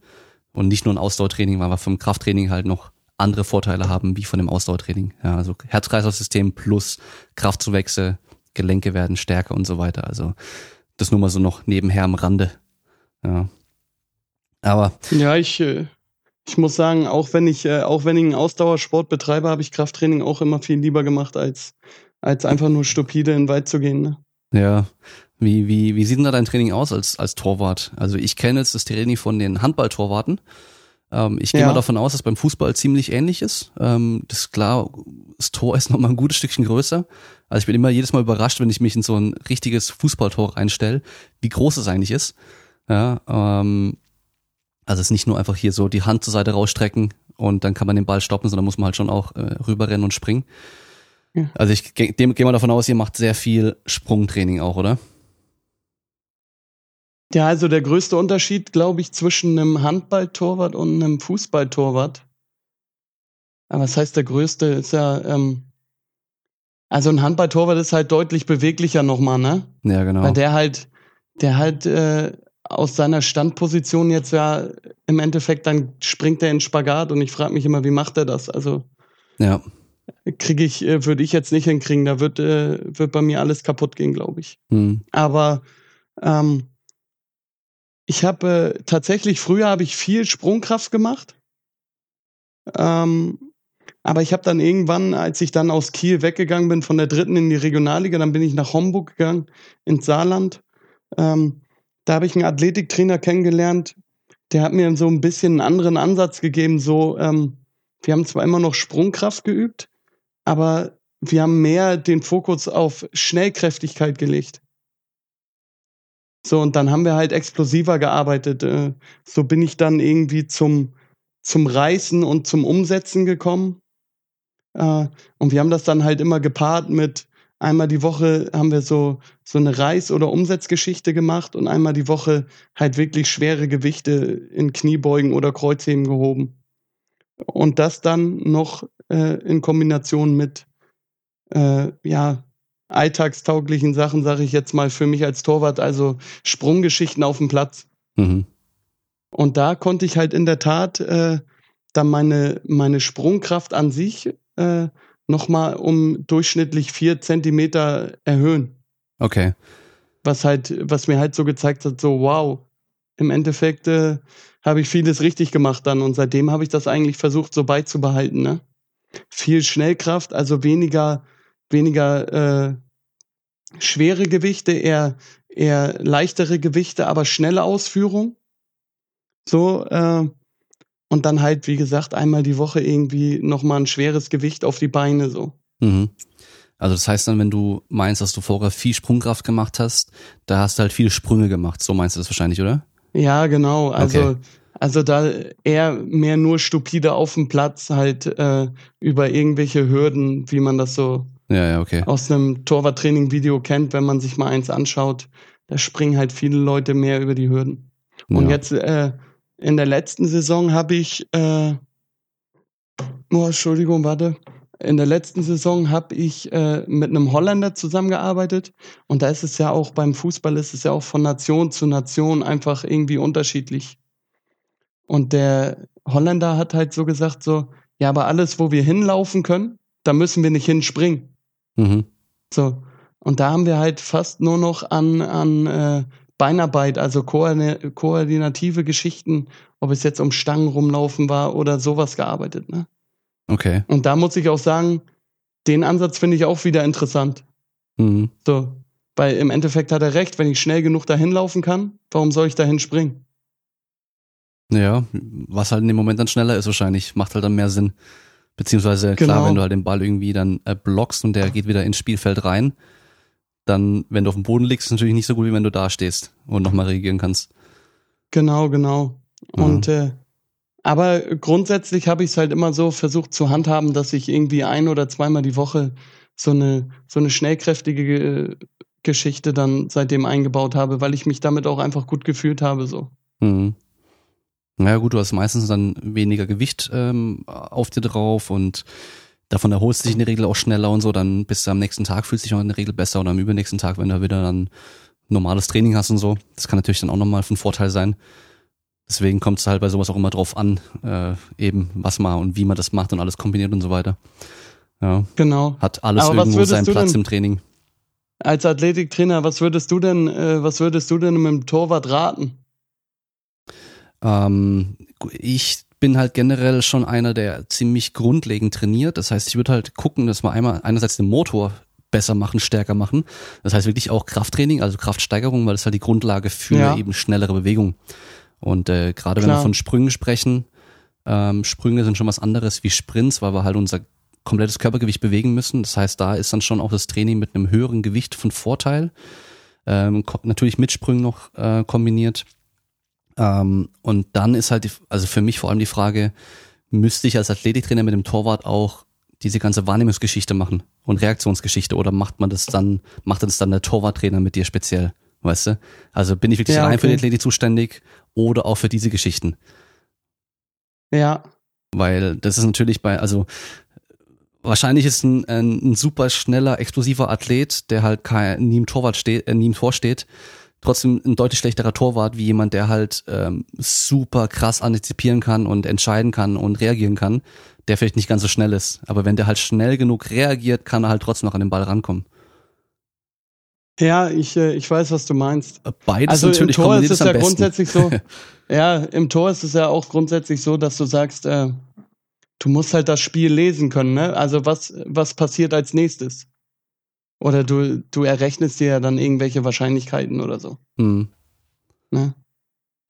und nicht nur ein Ausdauertraining, weil wir vom Krafttraining halt noch andere Vorteile haben wie von dem Ausdauertraining. Ja, also Herz-Kreislauf-System plus Kraftzuwächse, Gelenke werden stärker und so weiter. Also das nur mal so noch nebenher am Rande. Ja. Aber. Ja, ich, äh, ich muss sagen, auch wenn ich, äh, auch wenn ich einen Ausdauersport betreibe, habe ich Krafttraining auch immer viel lieber gemacht, als, als einfach nur stupide in den Wald zu gehen. Ne? Ja. Wie, wie, wie sieht denn da dein Training aus als, als Torwart? Also ich kenne jetzt das Training von den Handballtorwarten. Ähm, ich gehe ja. mal davon aus, dass beim Fußball ziemlich ähnlich ist. Ähm, das ist klar, das Tor ist nochmal ein gutes Stückchen größer. Also ich bin immer jedes Mal überrascht, wenn ich mich in so ein richtiges Fußballtor reinstelle, wie groß es eigentlich ist. Ja, ähm, also es ist nicht nur einfach hier so die Hand zur Seite rausstrecken und dann kann man den Ball stoppen, sondern muss man halt schon auch äh, rüberrennen und springen. Ja. Also ich gehe geh mal davon aus, ihr macht sehr viel Sprungtraining auch, oder? Ja, also der größte Unterschied, glaube ich, zwischen einem Handballtorwart und einem Fußballtorwart. Aber was heißt der größte? Ist ja, ähm, also ein Handballtorwart ist halt deutlich beweglicher nochmal, ne? Ja, genau. Weil der halt, der halt äh, aus seiner Standposition jetzt ja im Endeffekt, dann springt er in Spagat und ich frage mich immer, wie macht er das? Also ja. kriege ich, äh, würde ich jetzt nicht hinkriegen. Da wird, äh, wird bei mir alles kaputt gehen, glaube ich. Hm. Aber ähm, ich habe äh, tatsächlich, früher habe ich viel Sprungkraft gemacht. Ähm, aber ich habe dann irgendwann, als ich dann aus Kiel weggegangen bin, von der dritten in die Regionalliga, dann bin ich nach Homburg gegangen, ins Saarland. Ähm, da habe ich einen Athletiktrainer kennengelernt, der hat mir so ein bisschen einen anderen Ansatz gegeben. So, ähm, wir haben zwar immer noch Sprungkraft geübt, aber wir haben mehr den Fokus auf Schnellkräftigkeit gelegt. So, und dann haben wir halt explosiver gearbeitet. Äh, so bin ich dann irgendwie zum, zum Reißen und zum Umsetzen gekommen. Äh, und wir haben das dann halt immer gepaart mit einmal die Woche haben wir so, so eine Reiß- oder Umsetzgeschichte gemacht und einmal die Woche halt wirklich schwere Gewichte in Kniebeugen oder Kreuzheben gehoben. Und das dann noch äh, in Kombination mit, äh, ja, alltagstauglichen Sachen, sage ich jetzt mal für mich als Torwart, also Sprunggeschichten auf dem Platz. Mhm. Und da konnte ich halt in der Tat äh, dann meine, meine Sprungkraft an sich äh, nochmal um durchschnittlich vier Zentimeter erhöhen. Okay. Was halt, was mir halt so gezeigt hat, so wow, im Endeffekt äh, habe ich vieles richtig gemacht dann und seitdem habe ich das eigentlich versucht so beizubehalten. Ne? Viel Schnellkraft, also weniger, weniger äh, schwere Gewichte, eher, eher leichtere Gewichte, aber schnelle Ausführung. So, äh, und dann halt, wie gesagt, einmal die Woche irgendwie nochmal ein schweres Gewicht auf die Beine so. Mhm. Also das heißt dann, wenn du meinst, dass du vorher viel Sprungkraft gemacht hast, da hast du halt viele Sprünge gemacht. So meinst du das wahrscheinlich, oder? Ja, genau. Also okay. Also da eher mehr nur stupide auf dem Platz, halt äh, über irgendwelche Hürden, wie man das so ja, ja, okay. aus einem Torwarttraining-Video kennt, wenn man sich mal eins anschaut. Da springen halt viele Leute mehr über die Hürden. Und ja. jetzt äh, in der letzten Saison habe ich, äh, oh, Entschuldigung, warte. In der letzten Saison habe ich äh, mit einem Holländer zusammengearbeitet und da ist es ja auch beim Fußball ist es ja auch von Nation zu Nation einfach irgendwie unterschiedlich. Und der Holländer hat halt so gesagt so, ja, aber alles, wo wir hinlaufen können, da müssen wir nicht hinspringen. Mhm. So. Und da haben wir halt fast nur noch an, an äh, Beinarbeit, also koordinative Geschichten, ob es jetzt um Stangen rumlaufen war oder sowas gearbeitet. Ne? Okay. Und da muss ich auch sagen, den Ansatz finde ich auch wieder interessant. Mhm. So, weil im Endeffekt hat er recht, wenn ich schnell genug dahin laufen kann, warum soll ich dahin springen? Ja, was halt in dem Moment dann schneller ist wahrscheinlich, macht halt dann mehr Sinn. Beziehungsweise klar, genau. wenn du halt den Ball irgendwie dann äh, blockst und der geht wieder ins Spielfeld rein, dann, wenn du auf dem Boden liegst, natürlich nicht so gut, wie wenn du da stehst und nochmal reagieren kannst. Genau, genau. Und äh, aber grundsätzlich habe ich es halt immer so versucht zu handhaben, dass ich irgendwie ein oder zweimal die Woche so eine so eine schnellkräftige äh, Geschichte dann seitdem eingebaut habe, weil ich mich damit auch einfach gut gefühlt habe so. Mhm. Naja gut, du hast meistens dann weniger Gewicht ähm, auf dir drauf und davon erholst du dich in der Regel auch schneller und so, dann bist du am nächsten Tag, fühlst dich auch in der Regel besser oder am übernächsten Tag, wenn du wieder dann normales Training hast und so. Das kann natürlich dann auch nochmal von Vorteil sein. Deswegen kommt es halt bei sowas auch immer drauf an, äh, eben was man und wie man das macht und alles kombiniert und so weiter. Ja. Genau. Hat alles Aber irgendwo seinen Platz im Training. Als Athletiktrainer, was würdest du denn, äh, was würdest du denn mit dem Torwart raten? Ähm, ich bin halt generell schon einer, der ziemlich grundlegend trainiert. Das heißt, ich würde halt gucken, dass wir einmal einerseits den Motor besser machen, stärker machen. Das heißt wirklich auch Krafttraining, also Kraftsteigerung, weil das halt die Grundlage für ja. eben schnellere Bewegung. Und äh, gerade wenn wir von Sprüngen sprechen, ähm, Sprünge sind schon was anderes wie Sprints, weil wir halt unser komplettes Körpergewicht bewegen müssen. Das heißt, da ist dann schon auch das Training mit einem höheren Gewicht von Vorteil. Ähm, natürlich mit Sprüngen noch äh, kombiniert. Ähm, und dann ist halt, die, also für mich vor allem die Frage, müsste ich als Athletiktrainer mit dem Torwart auch diese ganze Wahrnehmungsgeschichte machen und Reaktionsgeschichte oder macht man das dann, macht das dann der Torwarttrainer mit dir speziell, weißt du? Also bin ich wirklich ja, rein okay. für die Athletik zuständig oder auch für diese Geschichten? Ja. Weil das ist natürlich bei, also wahrscheinlich ist ein, ein, ein super schneller, explosiver Athlet, der halt kein, nie im Torwart steht, äh, nie im Tor steht, trotzdem ein deutlich schlechterer Torwart wie jemand, der halt ähm, super krass antizipieren kann und entscheiden kann und reagieren kann, der vielleicht nicht ganz so schnell ist. Aber wenn der halt schnell genug reagiert, kann er halt trotzdem noch an den Ball rankommen. Ja, ich, äh, ich weiß, was du meinst. Beides also natürlich im Tor ist es ja grundsätzlich so. ja, im Tor ist es ja auch grundsätzlich so, dass du sagst, äh, du musst halt das Spiel lesen können. Ne? Also was was passiert als nächstes? Oder du, du errechnest dir ja dann irgendwelche Wahrscheinlichkeiten oder so. Mhm. Ne?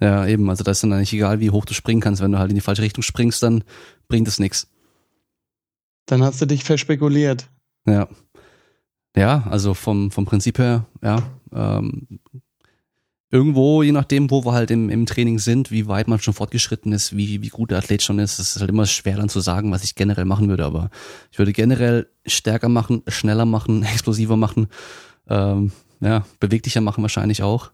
Ja, eben. Also da ist dann eigentlich egal, wie hoch du springen kannst. Wenn du halt in die falsche Richtung springst, dann bringt es nichts. Dann hast du dich verspekuliert. Ja. Ja, also vom, vom Prinzip her, ja, ähm, irgendwo, je nachdem, wo wir halt im, im Training sind, wie weit man schon fortgeschritten ist, wie, wie gut der Athlet schon ist, es ist halt immer schwer dann zu sagen, was ich generell machen würde. Aber ich würde generell stärker machen, schneller machen, explosiver machen, ähm, ja, beweglicher machen wahrscheinlich auch.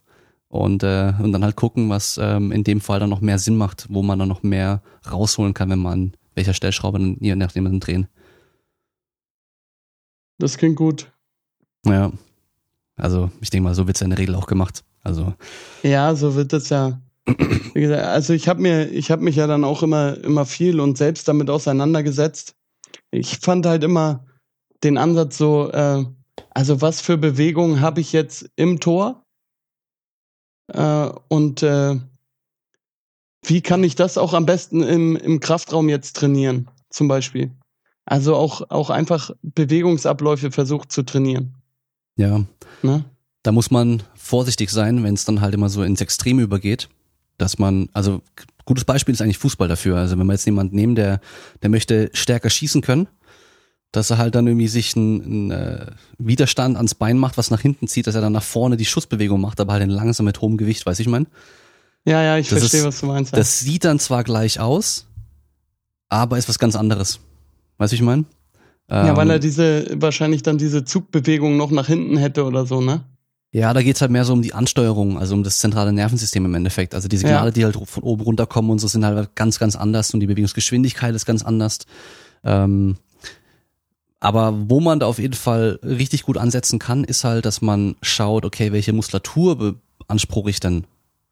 Und, äh, und dann halt gucken, was ähm, in dem Fall dann noch mehr Sinn macht, wo man dann noch mehr rausholen kann, wenn man welcher Stellschraube dann je nachdem dann drehen. Das klingt gut. Ja. Also ich denke mal, so wird es ja in der Regel auch gemacht. Also ja, so wird es ja. Wie gesagt, also ich habe mir, ich habe mich ja dann auch immer, immer viel und selbst damit auseinandergesetzt. Ich fand halt immer den Ansatz so, äh, also was für Bewegungen habe ich jetzt im Tor äh, und äh, wie kann ich das auch am besten im, im Kraftraum jetzt trainieren, zum Beispiel. Also auch, auch einfach Bewegungsabläufe versucht zu trainieren. Ja. Ne? Da muss man vorsichtig sein, wenn es dann halt immer so ins Extreme übergeht, dass man, also gutes Beispiel ist eigentlich Fußball dafür. Also wenn wir jetzt jemanden nehmen, der, der möchte stärker schießen können dass er halt dann irgendwie sich einen, äh, Widerstand ans Bein macht, was nach hinten zieht, dass er dann nach vorne die Schussbewegung macht, aber halt langsam mit hohem Gewicht, weiß ich mein. Ja, ja, ich das verstehe, ist, was du meinst. Das sieht dann zwar gleich aus, aber ist was ganz anderes. Weißt du, ich mein? Ja, weil er ähm, diese, wahrscheinlich dann diese Zugbewegung noch nach hinten hätte oder so, ne? Ja, da geht's halt mehr so um die Ansteuerung, also um das zentrale Nervensystem im Endeffekt. Also die Signale, ja. die halt von oben runterkommen und so sind halt ganz, ganz anders und die Bewegungsgeschwindigkeit ist ganz anders. Ähm, aber wo man da auf jeden Fall richtig gut ansetzen kann, ist halt, dass man schaut, okay, welche Muskulatur beanspruche ich denn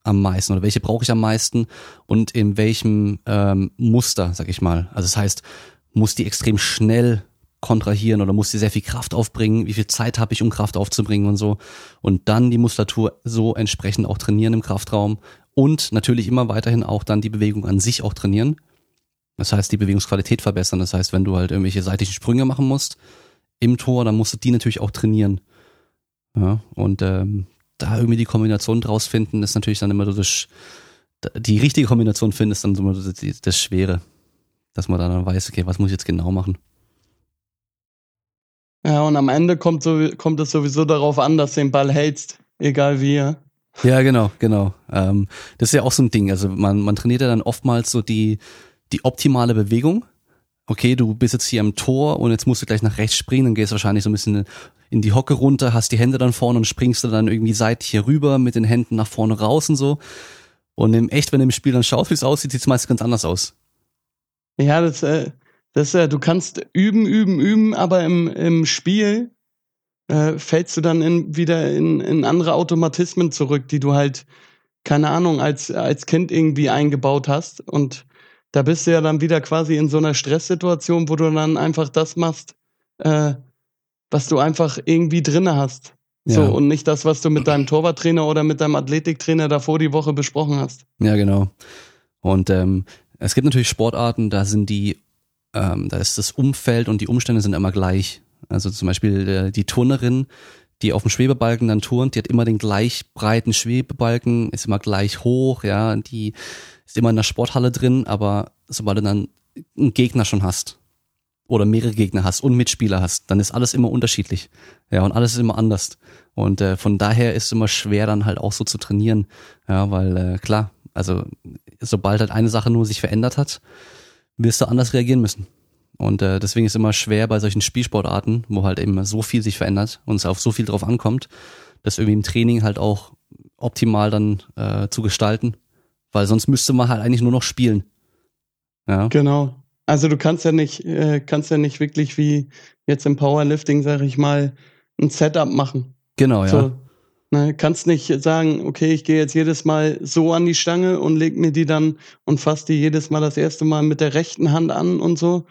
am meisten oder welche brauche ich am meisten und in welchem ähm, Muster, sag ich mal. Also das heißt, muss die extrem schnell kontrahieren oder muss die sehr viel Kraft aufbringen, wie viel Zeit habe ich, um Kraft aufzubringen und so. Und dann die Muskulatur so entsprechend auch trainieren im Kraftraum und natürlich immer weiterhin auch dann die Bewegung an sich auch trainieren. Das heißt, die Bewegungsqualität verbessern. Das heißt, wenn du halt irgendwelche seitlichen Sprünge machen musst im Tor, dann musst du die natürlich auch trainieren. Ja, und ähm, da irgendwie die Kombination draus finden, ist natürlich dann immer so das, die richtige Kombination finden, ist dann so das, das Schwere. Dass man dann weiß, okay, was muss ich jetzt genau machen? Ja, und am Ende kommt, so, kommt es sowieso darauf an, dass du den Ball hältst, egal wie. Ja, ja genau, genau. Ähm, das ist ja auch so ein Ding. Also man, man trainiert ja dann oftmals so die, die optimale Bewegung. Okay, du bist jetzt hier am Tor und jetzt musst du gleich nach rechts springen, dann gehst du wahrscheinlich so ein bisschen in die Hocke runter, hast die Hände dann vorne und springst du dann irgendwie seitlich hier rüber mit den Händen nach vorne raus und so. Und im echt, wenn du im Spiel dann schaust, wie es aussieht, sieht es meist ganz anders aus. Ja, das, äh, das, äh, du kannst üben, üben, üben, aber im, im Spiel äh, fällst du dann in, wieder in, in andere Automatismen zurück, die du halt, keine Ahnung, als, als Kind irgendwie eingebaut hast. Und da bist du ja dann wieder quasi in so einer Stresssituation, wo du dann einfach das machst, äh, was du einfach irgendwie drinne hast. Ja. So, und nicht das, was du mit deinem Torwarttrainer oder mit deinem Athletiktrainer davor die Woche besprochen hast. Ja, genau. Und ähm, es gibt natürlich Sportarten, da sind die, ähm, da ist das Umfeld und die Umstände sind immer gleich. Also zum Beispiel äh, die Turnerin, die auf dem Schwebebalken dann turnt, die hat immer den gleich breiten Schwebebalken, ist immer gleich hoch, ja, die ist immer in der Sporthalle drin, aber sobald du dann einen Gegner schon hast oder mehrere Gegner hast und Mitspieler hast, dann ist alles immer unterschiedlich. Ja, und alles ist immer anders. Und äh, von daher ist es immer schwer, dann halt auch so zu trainieren. Ja, weil äh, klar, also sobald halt eine Sache nur sich verändert hat, wirst du anders reagieren müssen. Und äh, deswegen ist es immer schwer bei solchen Spielsportarten, wo halt eben so viel sich verändert und es auf so viel drauf ankommt, das irgendwie im Training halt auch optimal dann äh, zu gestalten. Weil sonst müsste man halt eigentlich nur noch spielen. Ja. Genau. Also du kannst ja nicht, äh, kannst ja nicht wirklich wie jetzt im Powerlifting, sag ich mal, ein Setup machen. Genau, ja. So, Ne, kannst nicht sagen, okay, ich gehe jetzt jedes Mal so an die Stange und leg mir die dann und fasse die jedes Mal das erste Mal mit der rechten Hand an und so.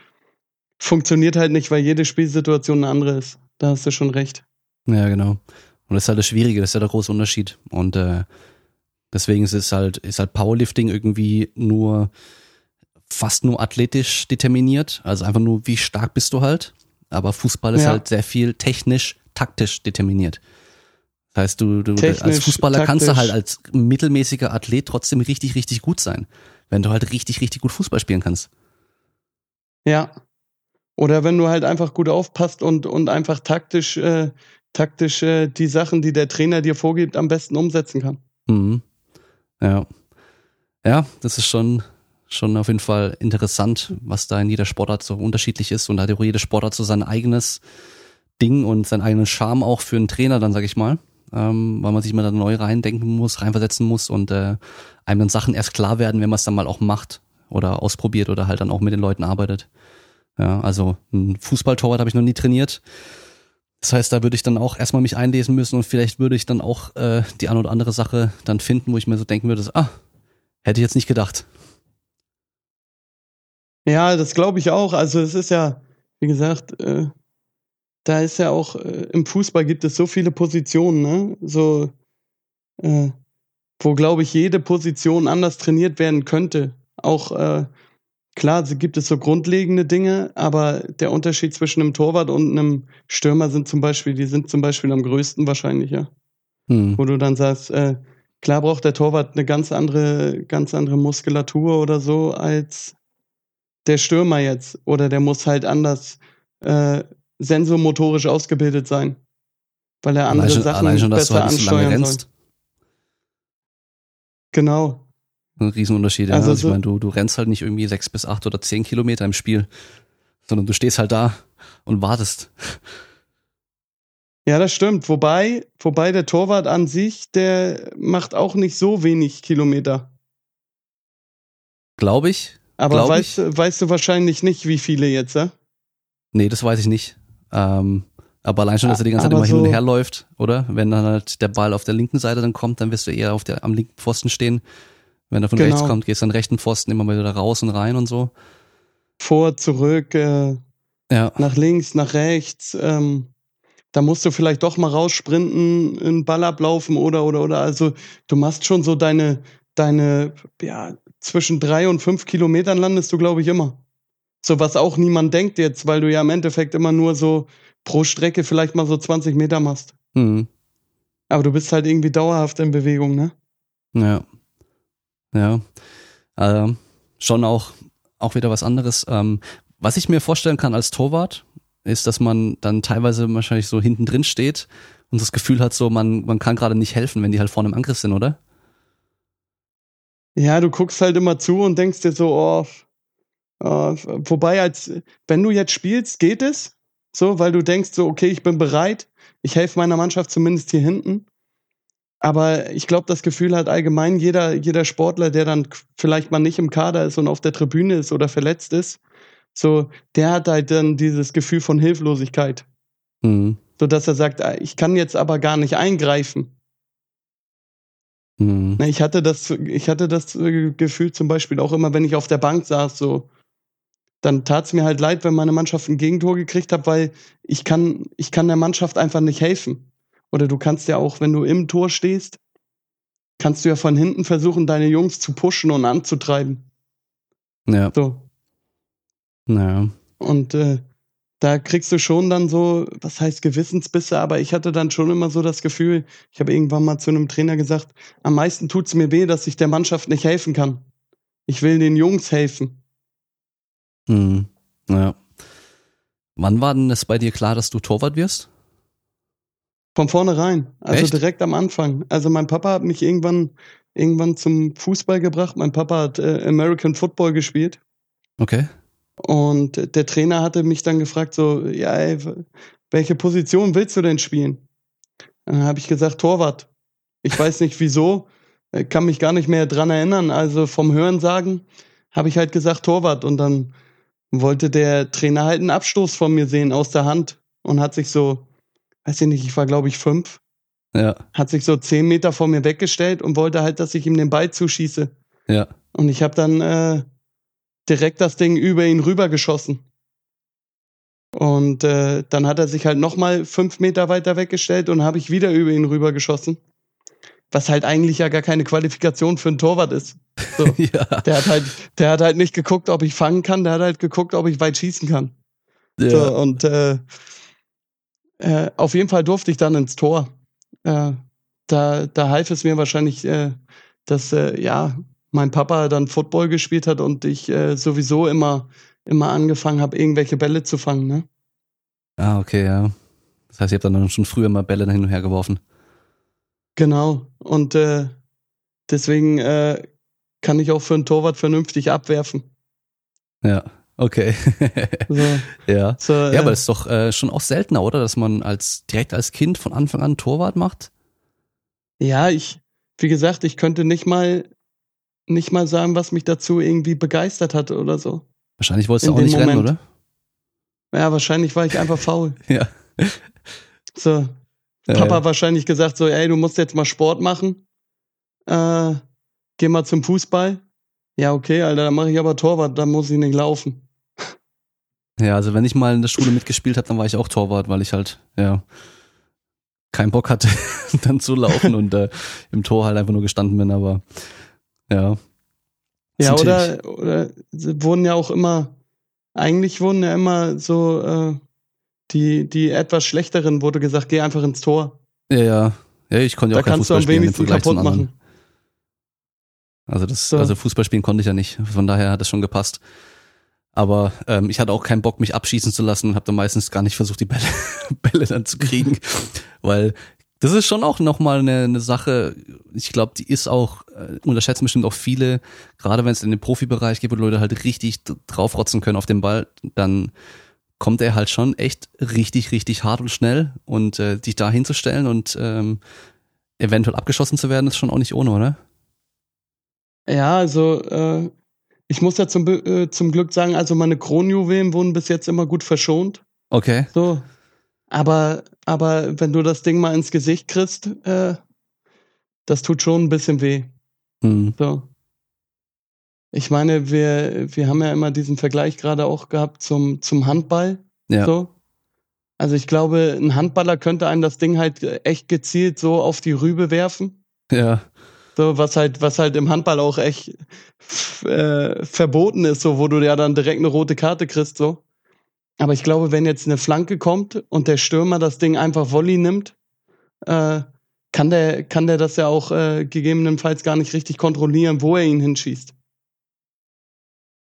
Funktioniert halt nicht, weil jede Spielsituation eine andere ist. Da hast du schon recht. Ja, genau. Und das ist halt das Schwierige, das ist ja der große Unterschied. Und äh, deswegen ist es halt, ist halt Powerlifting irgendwie nur fast nur athletisch determiniert. Also einfach nur, wie stark bist du halt. Aber Fußball ist ja. halt sehr viel technisch, taktisch determiniert. Das heißt, du, du als Fußballer taktisch. kannst du halt als mittelmäßiger Athlet trotzdem richtig, richtig gut sein, wenn du halt richtig, richtig gut Fußball spielen kannst. Ja. Oder wenn du halt einfach gut aufpasst und, und einfach taktisch, äh, taktisch äh, die Sachen, die der Trainer dir vorgibt, am besten umsetzen kann. Mhm. Ja. Ja, das ist schon, schon auf jeden Fall interessant, was da in jeder Sportart so unterschiedlich ist. Und da hat auch jede Sportart so sein eigenes Ding und seinen eigenen Charme auch für einen Trainer, dann sag ich mal ähm, weil man sich immer da neu reindenken muss, reinversetzen muss und äh, einem dann Sachen erst klar werden, wenn man es dann mal auch macht oder ausprobiert oder halt dann auch mit den Leuten arbeitet. Ja, also ein Fußballtorwart habe ich noch nie trainiert. Das heißt, da würde ich dann auch erstmal mich einlesen müssen und vielleicht würde ich dann auch äh, die eine oder andere Sache dann finden, wo ich mir so denken würde, ah, hätte ich jetzt nicht gedacht. Ja, das glaube ich auch. Also es ist ja, wie gesagt, äh, da ist ja auch, äh, im Fußball gibt es so viele Positionen, ne? So, äh, wo, glaube ich, jede Position anders trainiert werden könnte. Auch, äh, klar, gibt es so grundlegende Dinge, aber der Unterschied zwischen einem Torwart und einem Stürmer sind zum Beispiel, die sind zum Beispiel am größten wahrscheinlich, ja. Hm. Wo du dann sagst, äh, klar braucht der Torwart eine ganz andere, ganz andere Muskulatur oder so als der Stürmer jetzt. Oder der muss halt anders äh, sensomotorisch ausgebildet sein. Weil er andere allein schon, Sachen allein schon, dass du besser halt nicht so lange ansteuern rennst. soll. Genau. Ein Riesenunterschied, ja. Also Also, so- ich meine, du, du rennst halt nicht irgendwie sechs bis acht oder zehn Kilometer im Spiel, sondern du stehst halt da und wartest. Ja, das stimmt. Wobei, wobei der Torwart an sich, der macht auch nicht so wenig Kilometer. Glaube ich. Aber Glaub weißt, du- weißt du wahrscheinlich nicht, wie viele jetzt, äh? Nee, das weiß ich nicht. Ähm, aber allein schon, dass er die ganze Zeit Aber immer hin und so- her läuft, oder? Wenn dann halt der Ball auf der linken Seite dann kommt, dann wirst du eher auf der, am linken Pfosten stehen. Wenn er von Genau. rechts kommt, gehst du an den rechten Pfosten immer wieder raus und rein und so. Vor, zurück, äh, Ja. nach links, nach rechts. Ähm, da musst du vielleicht doch mal raussprinten, einen Ball ablaufen oder, oder, oder. Also du machst schon so deine, deine, ja, zwischen drei und fünf Kilometern landest du, glaube ich, immer. So was auch niemand denkt jetzt, weil du ja im Endeffekt immer nur so pro Strecke vielleicht mal so 20 Meter machst. Mhm. Aber du bist halt irgendwie dauerhaft in Bewegung, ne? Ja. Ja. Ähm, schon auch, auch wieder was anderes. Ähm, was ich mir vorstellen kann als Torwart, ist, dass man dann teilweise wahrscheinlich so hinten drin steht und das Gefühl hat, so man, man kann gerade nicht helfen, wenn die halt vorne im Angriff sind, oder? Ja, du guckst halt immer zu und denkst dir so, oh, äh, wobei als, wenn du jetzt spielst, geht es, so, weil du denkst so, okay, ich bin bereit, ich helfe meiner Mannschaft zumindest hier hinten. Aber ich glaube, das Gefühl hat allgemein jeder, jeder Sportler, der dann vielleicht mal nicht im Kader ist und auf der Tribüne ist oder verletzt ist, so, der hat halt dann dieses Gefühl von Hilflosigkeit. Mhm. So dass er sagt, ah, ich kann jetzt aber gar nicht eingreifen. Mhm. Ich hatte das, ich hatte das äh, Gefühl zum Beispiel auch immer, wenn ich auf der Bank saß, so, dann tat es mir halt leid, wenn meine Mannschaft ein Gegentor gekriegt hat, weil ich kann, ich kann der Mannschaft einfach nicht helfen. Oder du kannst ja auch, wenn du im Tor stehst, kannst du ja von hinten versuchen, deine Jungs zu pushen und anzutreiben. Ja. So. Naja. Und äh, da kriegst du schon dann so, was heißt Gewissensbisse, aber ich hatte dann schon immer so das Gefühl, ich habe irgendwann mal zu einem Trainer gesagt, am meisten tut's mir weh, dass ich der Mannschaft nicht helfen kann. Ich will den Jungs helfen. Mhm. Ja. Wann war denn es bei dir klar, dass du Torwart wirst? Von vornherein. Also Echt? direkt am Anfang. Also mein Papa hat mich irgendwann, irgendwann zum Fußball gebracht. Mein Papa hat äh, American Football gespielt. Okay. Und der Trainer hatte mich dann gefragt, so, ja, ey, welche Position willst du denn spielen? Dann habe ich gesagt, Torwart. Ich weiß nicht wieso, äh, kann mich gar nicht mehr dran erinnern. Also vom Hören sagen habe ich halt gesagt Torwart und dann wollte der Trainer halt einen Abstoß von mir sehen aus der Hand und hat sich so, weiß ich nicht, ich war glaube ich fünf, Ja. hat sich so zehn Meter vor mir weggestellt und wollte halt, dass ich ihm den Ball zuschieße. Ja. Und ich habe dann äh, direkt das Ding über ihn rübergeschossen. Und äh, dann hat er sich halt nochmal fünf Meter weiter weggestellt und habe ich wieder über ihn rübergeschossen. Was halt eigentlich ja gar keine Qualifikation für einen Torwart ist. So. ja. Der hat halt, der hat halt nicht geguckt, ob ich fangen kann, der hat halt geguckt, ob ich weit schießen kann. ja. So, und äh, äh, auf jeden Fall durfte ich dann ins Tor. Äh, da, da half es mir wahrscheinlich, äh, dass äh, ja mein Papa dann Football gespielt hat und ich äh, sowieso immer immer angefangen habe, irgendwelche Bälle zu fangen. Ne? Ah, okay, ja. Das heißt, ihr habt dann schon früher mal Bälle hin und her geworfen. Genau. Und äh, deswegen äh, kann ich auch für einen Torwart vernünftig abwerfen. Ja, okay. So, ja. so, Ja, äh, aber das ist doch äh, schon auch seltener, oder? Dass man als direkt als Kind von Anfang an Torwart macht. Ja, ich, wie gesagt, ich könnte nicht mal nicht mal sagen, was mich dazu irgendwie begeistert hat oder so. Wahrscheinlich wolltest In du auch nicht rennen, Moment. oder? Ja, wahrscheinlich war ich einfach faul. Ja. So, Papa ja. wahrscheinlich gesagt so, ey, du musst jetzt mal Sport machen. Äh, geh mal zum Fußball. Ja, okay, Alter, dann mache ich aber Torwart, dann muss ich nicht laufen. Ja, also wenn ich mal in der Schule mitgespielt habe, dann war ich auch Torwart, weil ich halt, ja, keinen Bock hatte, dann zu laufen und äh, im Tor halt einfach nur gestanden bin, aber ja. Ja, oder, oder sie wurden ja auch immer, eigentlich wurden ja immer so, äh, die, die etwas schlechteren wurde gesagt, geh einfach ins Tor. Ja, ja. Ja, ich konnte ja Da auch kein kannst du Fußball am spielen im wenigsten Vergleich zu kaputt anderen. machen. Also das, So. also Fußball spielen konnte ich ja nicht. Von daher hat das schon gepasst. Aber ähm, ich hatte auch keinen Bock, mich abschießen zu lassen und habe dann meistens gar nicht versucht, die Bälle, Bälle dann zu kriegen, weil das ist schon auch nochmal eine, eine Sache, ich glaube, die ist auch, äh, unterschätzen bestimmt auch viele, gerade wenn es in den Profibereich geht, wo Leute halt richtig draufrotzen können auf den Ball, dann kommt er halt schon echt richtig, richtig hart und schnell und äh, dich da hinzustellen und ähm, eventuell abgeschossen zu werden, ist schon auch nicht ohne, oder? Ja, also äh, ich muss ja zum, äh, zum Glück sagen, also meine Kronjuwelen wurden bis jetzt immer gut verschont. Okay. So. Aber, aber wenn du das Ding mal ins Gesicht kriegst, äh, das tut schon ein bisschen weh. Hm. So. Ich meine, wir, wir haben ja immer diesen Vergleich gerade auch gehabt zum, zum Handball. Ja. So. Also ich glaube, ein Handballer könnte einem das Ding halt echt gezielt so auf die Rübe werfen. Ja. So, was halt, was halt im Handball auch echt äh, verboten ist, so, wo du ja dann direkt eine rote Karte kriegst, so. Aber ich glaube, wenn jetzt eine Flanke kommt und der Stürmer das Ding einfach Volley nimmt, äh, kann der, kann der das ja auch äh, gegebenenfalls gar nicht richtig kontrollieren, wo er ihn hinschießt.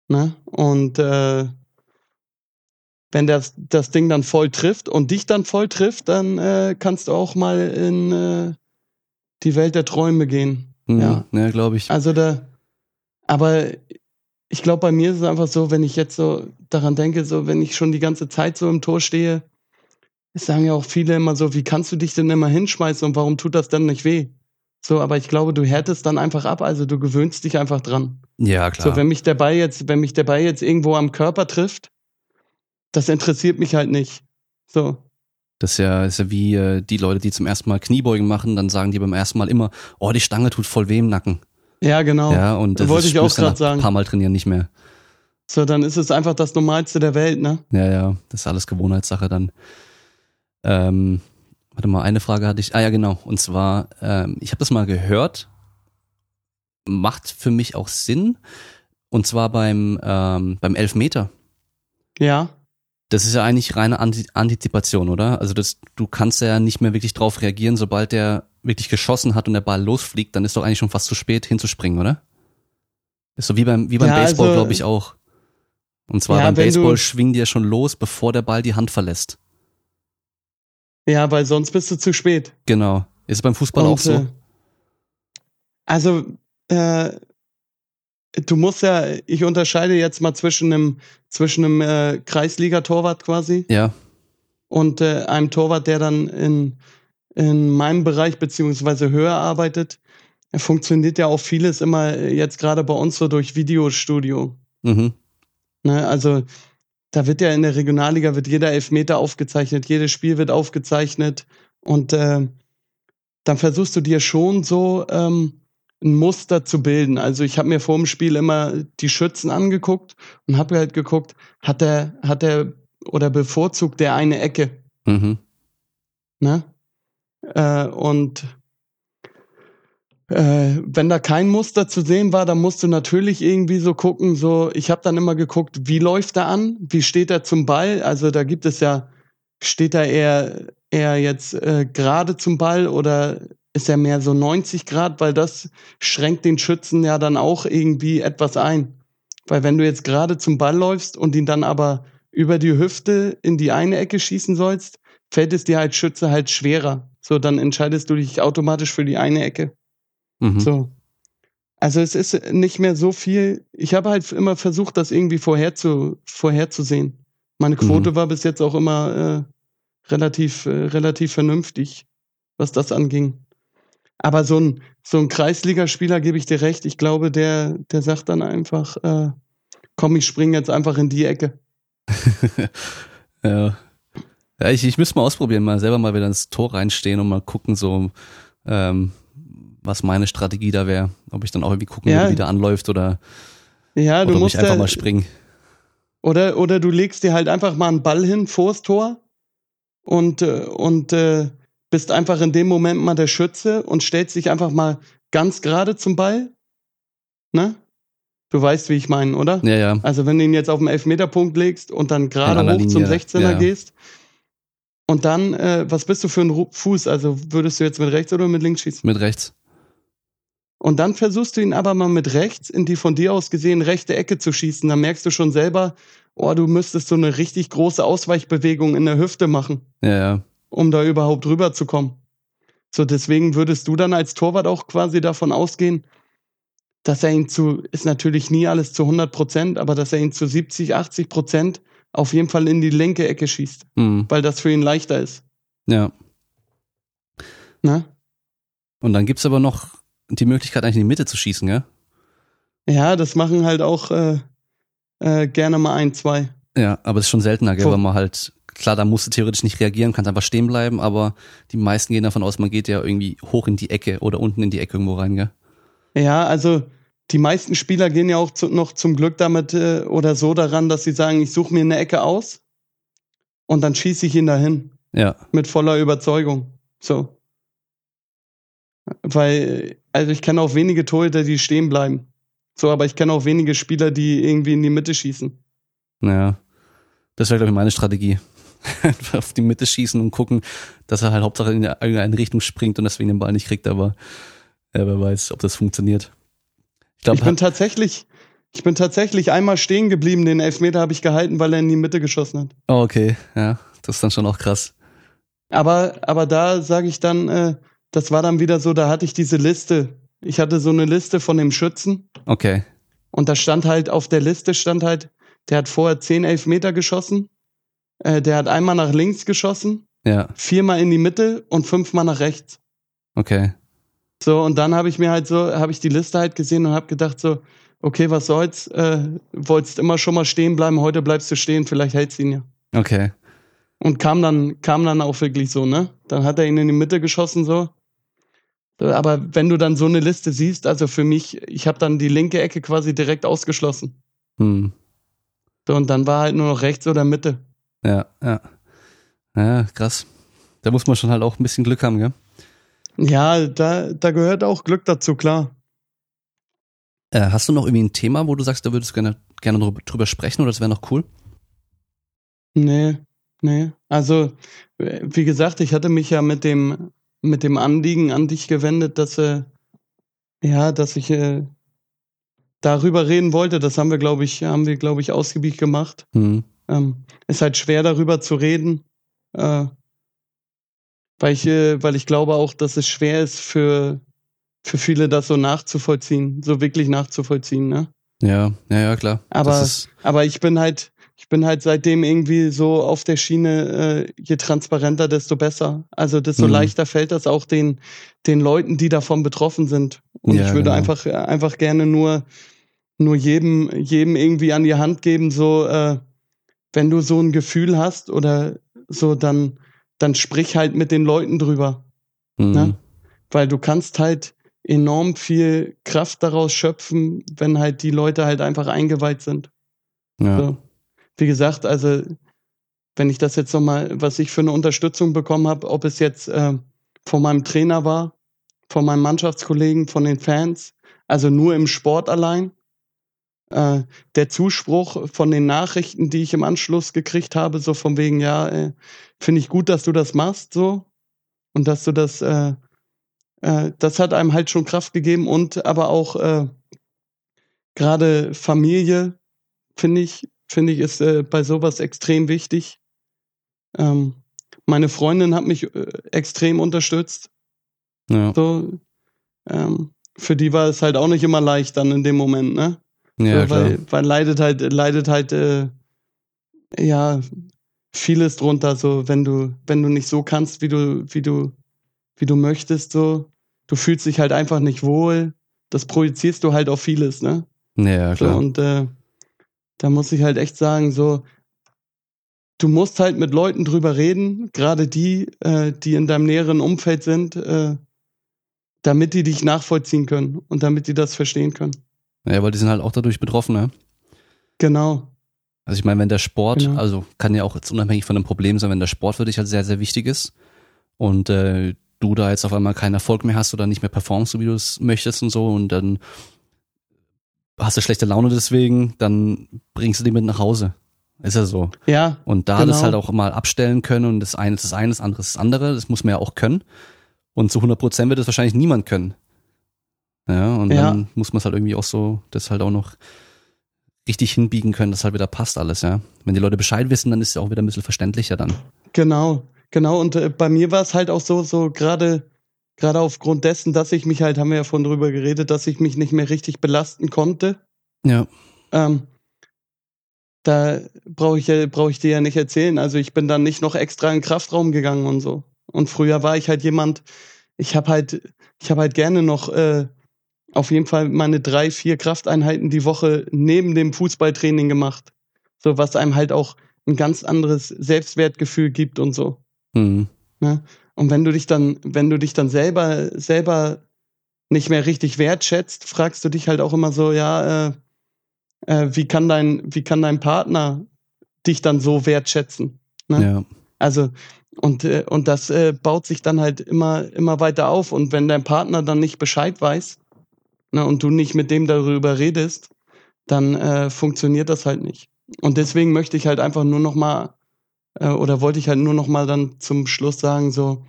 Ne? Und äh, wenn das, das Ding dann voll trifft und dich dann voll trifft, dann äh, kannst du auch mal in äh, die Welt der Träume gehen. Mhm. Ja, ja glaube ich. Also da, aber ich glaube, bei mir ist es einfach so, wenn ich jetzt so daran denke, so wenn ich schon die ganze Zeit so im Tor stehe, es sagen ja auch viele immer so, wie kannst du dich denn immer hinschmeißen und warum tut das dann nicht weh? So, aber ich glaube, du härtest dann einfach ab, also du gewöhnst dich einfach dran. Ja, klar. So, wenn mich der Ball jetzt, wenn mich der Ball jetzt irgendwo am Körper trifft, das interessiert mich halt nicht. So. Das ist ja, ist ja wie äh, die Leute, die zum ersten Mal Kniebeugen machen, dann sagen die beim ersten Mal immer, oh, die Stange tut voll weh im Nacken. Ja, genau. Ja, und das Wollte ist, ich auch grad sagen. Ein paar Mal trainieren nicht mehr. So, dann ist es einfach das Normalste der Welt, ne? Ja, ja, das ist alles Gewohnheitssache dann. Ähm, warte mal, eine Frage hatte ich. Ah ja, genau. Und zwar, ähm, ich habe das mal gehört, macht für mich auch Sinn. Und zwar beim, ähm, beim Elfmeter. Ja. Das ist ja eigentlich reine Anti Antizipation, oder? Also das, du kannst ja nicht mehr wirklich drauf reagieren, sobald der wirklich geschossen hat und der Ball losfliegt, dann ist doch eigentlich schon fast zu spät hinzuspringen, oder? Ist so wie beim, wie beim Ja, Baseball, also- glaube ich, auch. Und zwar Ja, beim Baseball die ja schon los, bevor der Ball die Hand verlässt. Ja, weil sonst bist du zu spät. Genau. Ist es beim Fußball auch Und, so? äh, Also, äh, du musst ja, ich unterscheide jetzt mal zwischen einem, zwischen einem äh, Kreisliga-Torwart quasi Ja, und äh, einem Torwart, der dann in, in meinem Bereich beziehungsweise höher arbeitet. Funktioniert ja auch vieles immer äh, jetzt gerade bei uns so durch Videostudio. mhm. Ne? Also da wird ja in der Regionalliga wird jeder Elfmeter aufgezeichnet, jedes Spiel wird aufgezeichnet und äh, dann versuchst du dir schon so ähm, ein Muster zu bilden. Also ich habe mir vor dem Spiel immer die Schützen angeguckt und habe halt geguckt, hat der, hat der oder bevorzugt der eine Ecke, Mhm. ne? Äh, und äh, wenn da kein Muster zu sehen war, dann musst du natürlich irgendwie so gucken, so, ich habe dann immer geguckt, wie läuft er an, wie steht er zum Ball, also da gibt es ja, steht er eher, eher jetzt äh, gerade zum Ball oder ist er mehr so 90 Grad, weil das schränkt den Schützen ja dann auch irgendwie etwas ein. Weil wenn du jetzt gerade zum Ball läufst und ihn dann aber über die Hüfte in die eine Ecke schießen sollst, fällt es dir als Schütze halt schwerer. So, dann entscheidest du dich automatisch für die eine Ecke. Mhm. So. Also es ist nicht mehr so viel. Ich habe halt immer versucht, das irgendwie vorherzu, vorherzusehen. Meine Quote Mhm. war bis jetzt auch immer äh, relativ, äh, relativ vernünftig, was das anging. Aber so ein, so ein Kreisligaspieler, gebe ich dir recht, ich glaube, der, der sagt dann einfach, äh, komm, ich springe jetzt einfach in die Ecke. ja. Ja, ich, ich müsste mal ausprobieren, mal selber mal wieder ins Tor reinstehen und mal gucken, so, ähm, was meine Strategie da wäre. Ob ich dann auch irgendwie gucken Ja. würde, wie der anläuft oder, Ja, du oder musst einfach da, mal springen. Oder, oder du legst dir halt einfach mal einen Ball hin vors Tor und, äh, und äh, bist einfach in dem Moment mal der Schütze und stellst dich einfach mal ganz gerade zum Ball. Ne? Du weißt, wie ich meine, oder? Ja, ja. Also wenn du ihn jetzt auf den Elfmeterpunkt legst und dann gerade hoch zum Linie, 16er ja. gehst und dann, äh, was bist du für ein Fuß? Also würdest du jetzt mit rechts oder mit links schießen? Mit rechts. Und dann versuchst du ihn aber mal mit rechts in die von dir aus gesehen rechte Ecke zu schießen. Dann merkst du schon selber, oh, du müsstest so eine richtig große Ausweichbewegung in der Hüfte machen. Ja, ja. Um da überhaupt rüberzukommen. So, deswegen würdest du dann als Torwart auch quasi davon ausgehen, dass er ihn zu, ist natürlich nie alles zu 100 Prozent, aber dass er ihn zu 70, 80 Prozent auf jeden Fall in die linke Ecke schießt, mhm. weil das für ihn leichter ist. Ja. Na? Und dann gibt's aber noch die Möglichkeit, eigentlich in die Mitte zu schießen, gell? Ja, das machen halt auch äh, äh, gerne mal ein, zwei. Ja, aber das ist schon seltener, gell, weil man halt, klar, da musst du theoretisch nicht reagieren, kannst einfach stehen bleiben, aber die meisten gehen davon aus, man geht ja irgendwie hoch in die Ecke oder unten in die Ecke irgendwo rein, gell? Ja, also die meisten Spieler gehen ja auch zu, noch zum Glück damit äh, oder so daran, dass sie sagen, ich suche mir eine Ecke aus und dann schieße ich ihn dahin. Ja. Mit voller Überzeugung. So. Weil, also ich kenne auch wenige Torhüter, die stehen bleiben. So, aber ich kenne auch wenige Spieler, die irgendwie in die Mitte schießen. Naja. Das wäre, glaube ich, meine Strategie. auf die Mitte schießen und gucken, dass er halt Hauptsache in irgendeine Richtung springt und deswegen den Ball nicht kriegt, aber ja, wer weiß, ob das funktioniert. Ich, glaub, ich bin tatsächlich, ich bin tatsächlich einmal stehen geblieben, den Elfmeter habe ich gehalten, weil er in die Mitte geschossen hat. Oh, okay, ja, das ist dann schon auch krass. Aber, aber da sage ich dann, äh, das war dann wieder so, da hatte ich diese Liste. Ich hatte so eine Liste von dem Schützen. Okay. Und da stand halt, auf der Liste stand halt, der hat vorher zehn Elfmeter geschossen, äh, der hat einmal nach links geschossen, ja. viermal in die Mitte und fünfmal nach rechts. Okay. So, und dann habe ich mir halt so, habe ich die Liste halt gesehen und habe gedacht so, okay, was soll's, äh, wolltest immer schon mal stehen bleiben, heute bleibst du stehen, vielleicht hältst du ihn ja. Okay. Und kam dann, kam dann auch wirklich so, ne? Dann hat er ihn in die Mitte geschossen so. Aber wenn du dann so eine Liste siehst, also für mich, ich habe dann die linke Ecke quasi direkt ausgeschlossen. Hm. So, und dann war halt nur noch rechts oder Mitte. Ja, ja. Ja, krass. Da muss man schon halt auch ein bisschen Glück haben, gell? Ja, da, da gehört auch Glück dazu, klar. Äh, hast du noch irgendwie ein Thema, wo du sagst, da würdest du gerne, gerne drüber sprechen oder das wäre noch cool? Nee, nee. Also, wie gesagt, ich hatte mich ja mit dem, mit dem Anliegen an dich gewendet, dass, äh, ja, dass ich äh, darüber reden wollte. Das haben wir, glaube ich, haben wir, glaube ich, ausgiebig gemacht. Mhm. Ähm, ist halt schwer darüber zu reden. Äh, weil ich, äh, weil ich glaube auch, dass es schwer ist für, für viele, das so nachzuvollziehen, so wirklich nachzuvollziehen, ne? Ja, ja, ja, klar. Aber, aber ich bin halt, ich bin halt seitdem irgendwie so auf der Schiene, äh, je transparenter, desto besser. Also desto mhm. leichter fällt das auch den, den Leuten, die davon betroffen sind. Und ja, ich würde genau. einfach, einfach gerne nur, nur jedem, jedem irgendwie an die Hand geben, so, äh, wenn du so ein Gefühl hast oder so, dann, dann sprich halt mit den Leuten drüber. Mhm. Ne? Weil du kannst halt enorm viel Kraft daraus schöpfen, wenn halt die Leute halt einfach eingeweiht sind. Ja. So. Wie gesagt, also wenn ich das jetzt nochmal, was ich für eine Unterstützung bekommen habe, ob es jetzt äh, von meinem Trainer war, von meinen Mannschaftskollegen, von den Fans, also nur im Sport allein, äh, der Zuspruch von den Nachrichten, die ich im Anschluss gekriegt habe, so von wegen, ja, äh, finde ich gut, dass du das machst, so. Und dass du das, äh, äh, das hat einem halt schon Kraft gegeben und aber auch äh, gerade Familie, finde ich, finde ich, ist äh, bei sowas extrem wichtig. Ähm, meine Freundin hat mich äh, extrem unterstützt. Ja. So, ähm, für die war es halt auch nicht immer leicht dann in dem Moment, ne? Ja, so, weil, weil leidet halt, leidet halt, äh, ja, vieles drunter, so, wenn du, wenn du nicht so kannst, wie du, wie du, wie du möchtest, so, du fühlst dich halt einfach nicht wohl, das projizierst du halt auf vieles, ne? Ja, klar. So, und äh, da muss ich halt echt sagen, so, du musst halt mit Leuten drüber reden, gerade die, äh, die in deinem näheren Umfeld sind, äh, damit die dich nachvollziehen können und damit die das verstehen können. Ja, weil die sind halt auch dadurch betroffen, ne? Genau. Also ich meine, wenn der Sport, genau. also kann ja auch jetzt unabhängig von dem Problem sein, wenn der Sport für dich halt sehr, sehr wichtig ist und äh, du da jetzt auf einmal keinen Erfolg mehr hast oder nicht mehr performst, so wie du es möchtest und so und dann hast du schlechte Laune deswegen, dann bringst du die mit nach Hause. Ist ja so. Ja. Und da genau. das halt auch mal abstellen können und das eine ist das eine, das andere ist das andere, das muss man ja auch können. Und zu 100 Prozent wird das wahrscheinlich niemand können. Ja, und Ja. dann muss man es halt irgendwie auch so, das halt auch noch richtig hinbiegen können, dass halt wieder passt alles, ja. Wenn die Leute Bescheid wissen, dann ist es auch wieder ein bisschen verständlicher dann. Genau, genau. Und äh, bei mir war es halt auch so, so gerade gerade aufgrund dessen, dass ich mich halt, haben wir ja vorhin drüber geredet, dass ich mich nicht mehr richtig belasten konnte. Ja. Ähm, da brauche ich, ja- brauch ich dir ja nicht erzählen. Also ich bin dann nicht noch extra in den Kraftraum gegangen und so. Und früher war ich halt jemand, ich habe halt, ich habe halt gerne noch äh, auf jeden Fall meine drei, vier Krafteinheiten die Woche neben dem Fußballtraining gemacht. So, was einem halt auch ein ganz anderes Selbstwertgefühl gibt und so. Mhm. Ne? Und wenn du dich dann, wenn du dich dann selber, selber nicht mehr richtig wertschätzt, fragst du dich halt auch immer so, ja, äh, äh, wie kann dein, wie kann dein Partner dich dann so wertschätzen? Ne? Ja. Also, und, äh, und das äh, baut sich dann halt immer, immer weiter auf. Und wenn dein Partner dann nicht Bescheid weiß, ne, und du nicht mit dem darüber redest, dann äh, funktioniert das halt nicht. Und deswegen möchte ich halt einfach nur noch mal, äh, oder wollte ich halt nur noch mal dann zum Schluss sagen, so,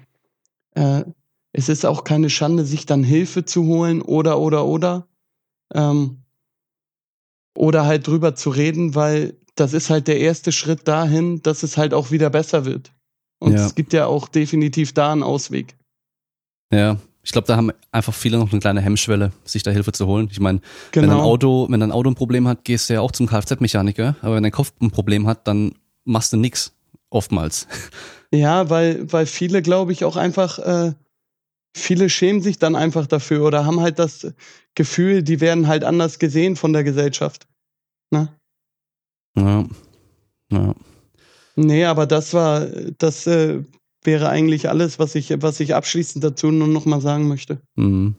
äh, es ist auch keine Schande, sich dann Hilfe zu holen oder, oder, oder. Ähm, oder halt drüber zu reden, weil das ist halt der erste Schritt dahin, dass es halt auch wieder besser wird. Und Ja. es gibt ja auch definitiv da einen Ausweg. Ja. Ich glaube, da haben einfach viele noch eine kleine Hemmschwelle, sich da Hilfe zu holen. Ich meine, wenn dein Genau. Auto, wenn dein Auto ein Problem hat, gehst du ja auch zum Kfz-Mechaniker, aber wenn dein Kopf ein Problem hat, dann machst du nix. Oftmals. Ja, weil, weil viele, glaube ich, auch einfach, äh, viele schämen sich dann einfach dafür oder haben halt das Gefühl, die werden halt anders gesehen von der Gesellschaft. Ne? Ja. Ja. Nee, aber das war, das äh, wäre eigentlich alles, was ich, was ich abschließend dazu nur noch mal sagen möchte. Mhm.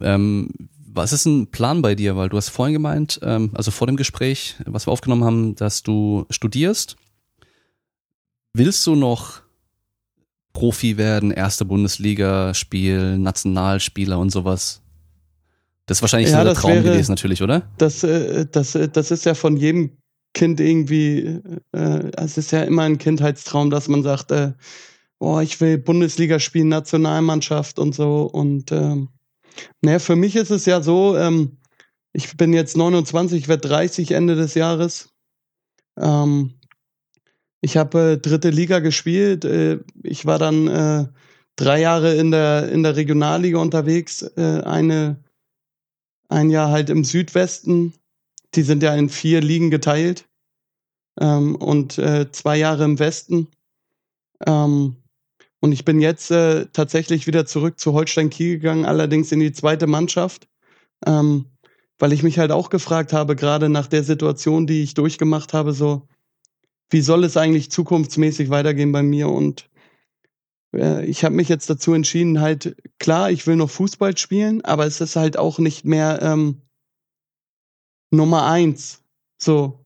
Ähm, was ist ein Plan bei dir? Weil du hast vorhin gemeint, ähm, also vor dem Gespräch, was wir aufgenommen haben, dass du studierst. Willst du noch Profi werden, erste Bundesliga spielen, Nationalspieler und sowas? Das ist wahrscheinlich Ja, so der Traum wäre- gewesen natürlich, oder? Das, äh, das, äh, das ist ja von jedem Kind irgendwie, äh, es ist ja immer ein Kindheitstraum, dass man sagt, äh, oh, ich will Bundesliga spielen, Nationalmannschaft und so. Und ähm, naja, für mich ist es ja so, ähm, ich bin jetzt 29, ich werde 30 Ende des Jahres. Ähm, ich habe äh, dritte Liga gespielt. Äh, ich war dann äh, drei Jahre in der, in der Regionalliga unterwegs. Äh, eine, ein Jahr halt im Südwesten. Die sind ja in vier Ligen geteilt. Ähm, und äh, zwei Jahre im Westen. Ähm, und ich bin jetzt äh, tatsächlich wieder zurück zu Holstein Kiel gegangen, allerdings in die zweite Mannschaft. Ähm, weil ich mich halt auch gefragt habe, gerade nach der Situation, die ich durchgemacht habe, so, wie soll es eigentlich zukunftsmäßig weitergehen bei mir? Und äh, ich habe mich jetzt dazu entschieden, halt, klar, ich will noch Fußball spielen, aber es ist halt auch nicht mehr ähm, Nummer eins. So.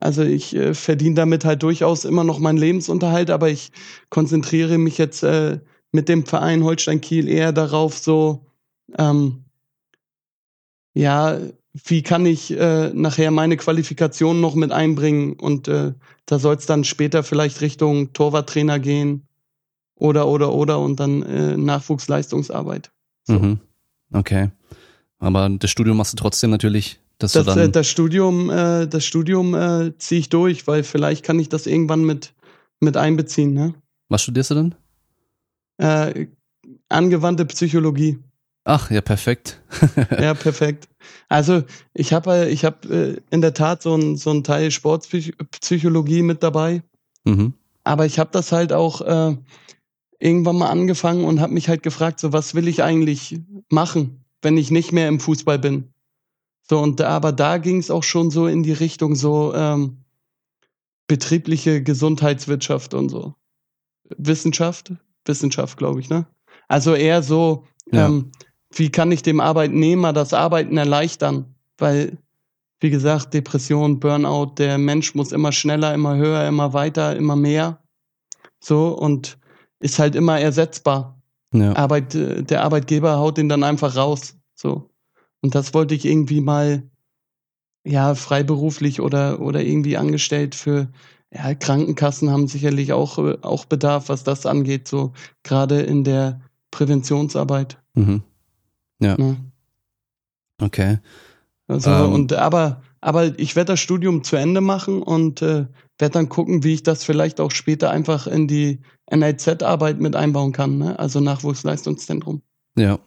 Also ich äh, verdiene damit halt durchaus immer noch meinen Lebensunterhalt, aber ich konzentriere mich jetzt äh, mit dem Verein Holstein Kiel eher darauf, so, ähm, ja, wie kann ich äh, nachher meine Qualifikation noch mit einbringen? Und äh, da soll es dann später vielleicht Richtung Torwarttrainer gehen oder, oder, oder und dann äh, Nachwuchsleistungsarbeit. So. Mhm. Okay. Aber das Studium machst du trotzdem natürlich, dass Das, du äh, dann. das Studium, äh, das Studium äh, ziehe ich durch, weil vielleicht kann ich das irgendwann mit, mit einbeziehen. Ne? was studierst du denn? Äh, angewandte Psychologie. Ach, ja, perfekt. Ja, perfekt. Also ich habe ich hab, äh, in der Tat so ein so Teil Sportpsychologie mit dabei, Mhm. aber ich habe das halt auch äh, irgendwann mal angefangen und habe mich halt gefragt, so was will ich eigentlich machen, wenn ich nicht mehr im Fußball bin. So und aber da ging es auch schon so in die Richtung so ähm, betriebliche Gesundheitswirtschaft und so Wissenschaft, Wissenschaft glaube ich, ne? Also eher so Ja. ähm, wie kann ich dem Arbeitnehmer das Arbeiten erleichtern? Weil, wie gesagt, Depression, Burnout, der Mensch muss immer schneller, immer höher, immer weiter, immer mehr. So und ist halt immer ersetzbar. Ja. Arbeit, äh, der Arbeitgeber haut ihn dann einfach raus. So. Und das wollte ich irgendwie mal, ja, freiberuflich oder, oder irgendwie angestellt für, ja, Krankenkassen haben sicherlich auch, äh, auch Bedarf, was das angeht, so gerade in der Präventionsarbeit. Mhm. Ne? Okay. Also, Ähm. und aber, aber ich werde das Studium zu Ende machen und äh, werde dann gucken, wie ich das vielleicht auch später einfach in die NLZ-Arbeit mit einbauen kann, ne? Also Nachwuchsleistungszentrum. Ja.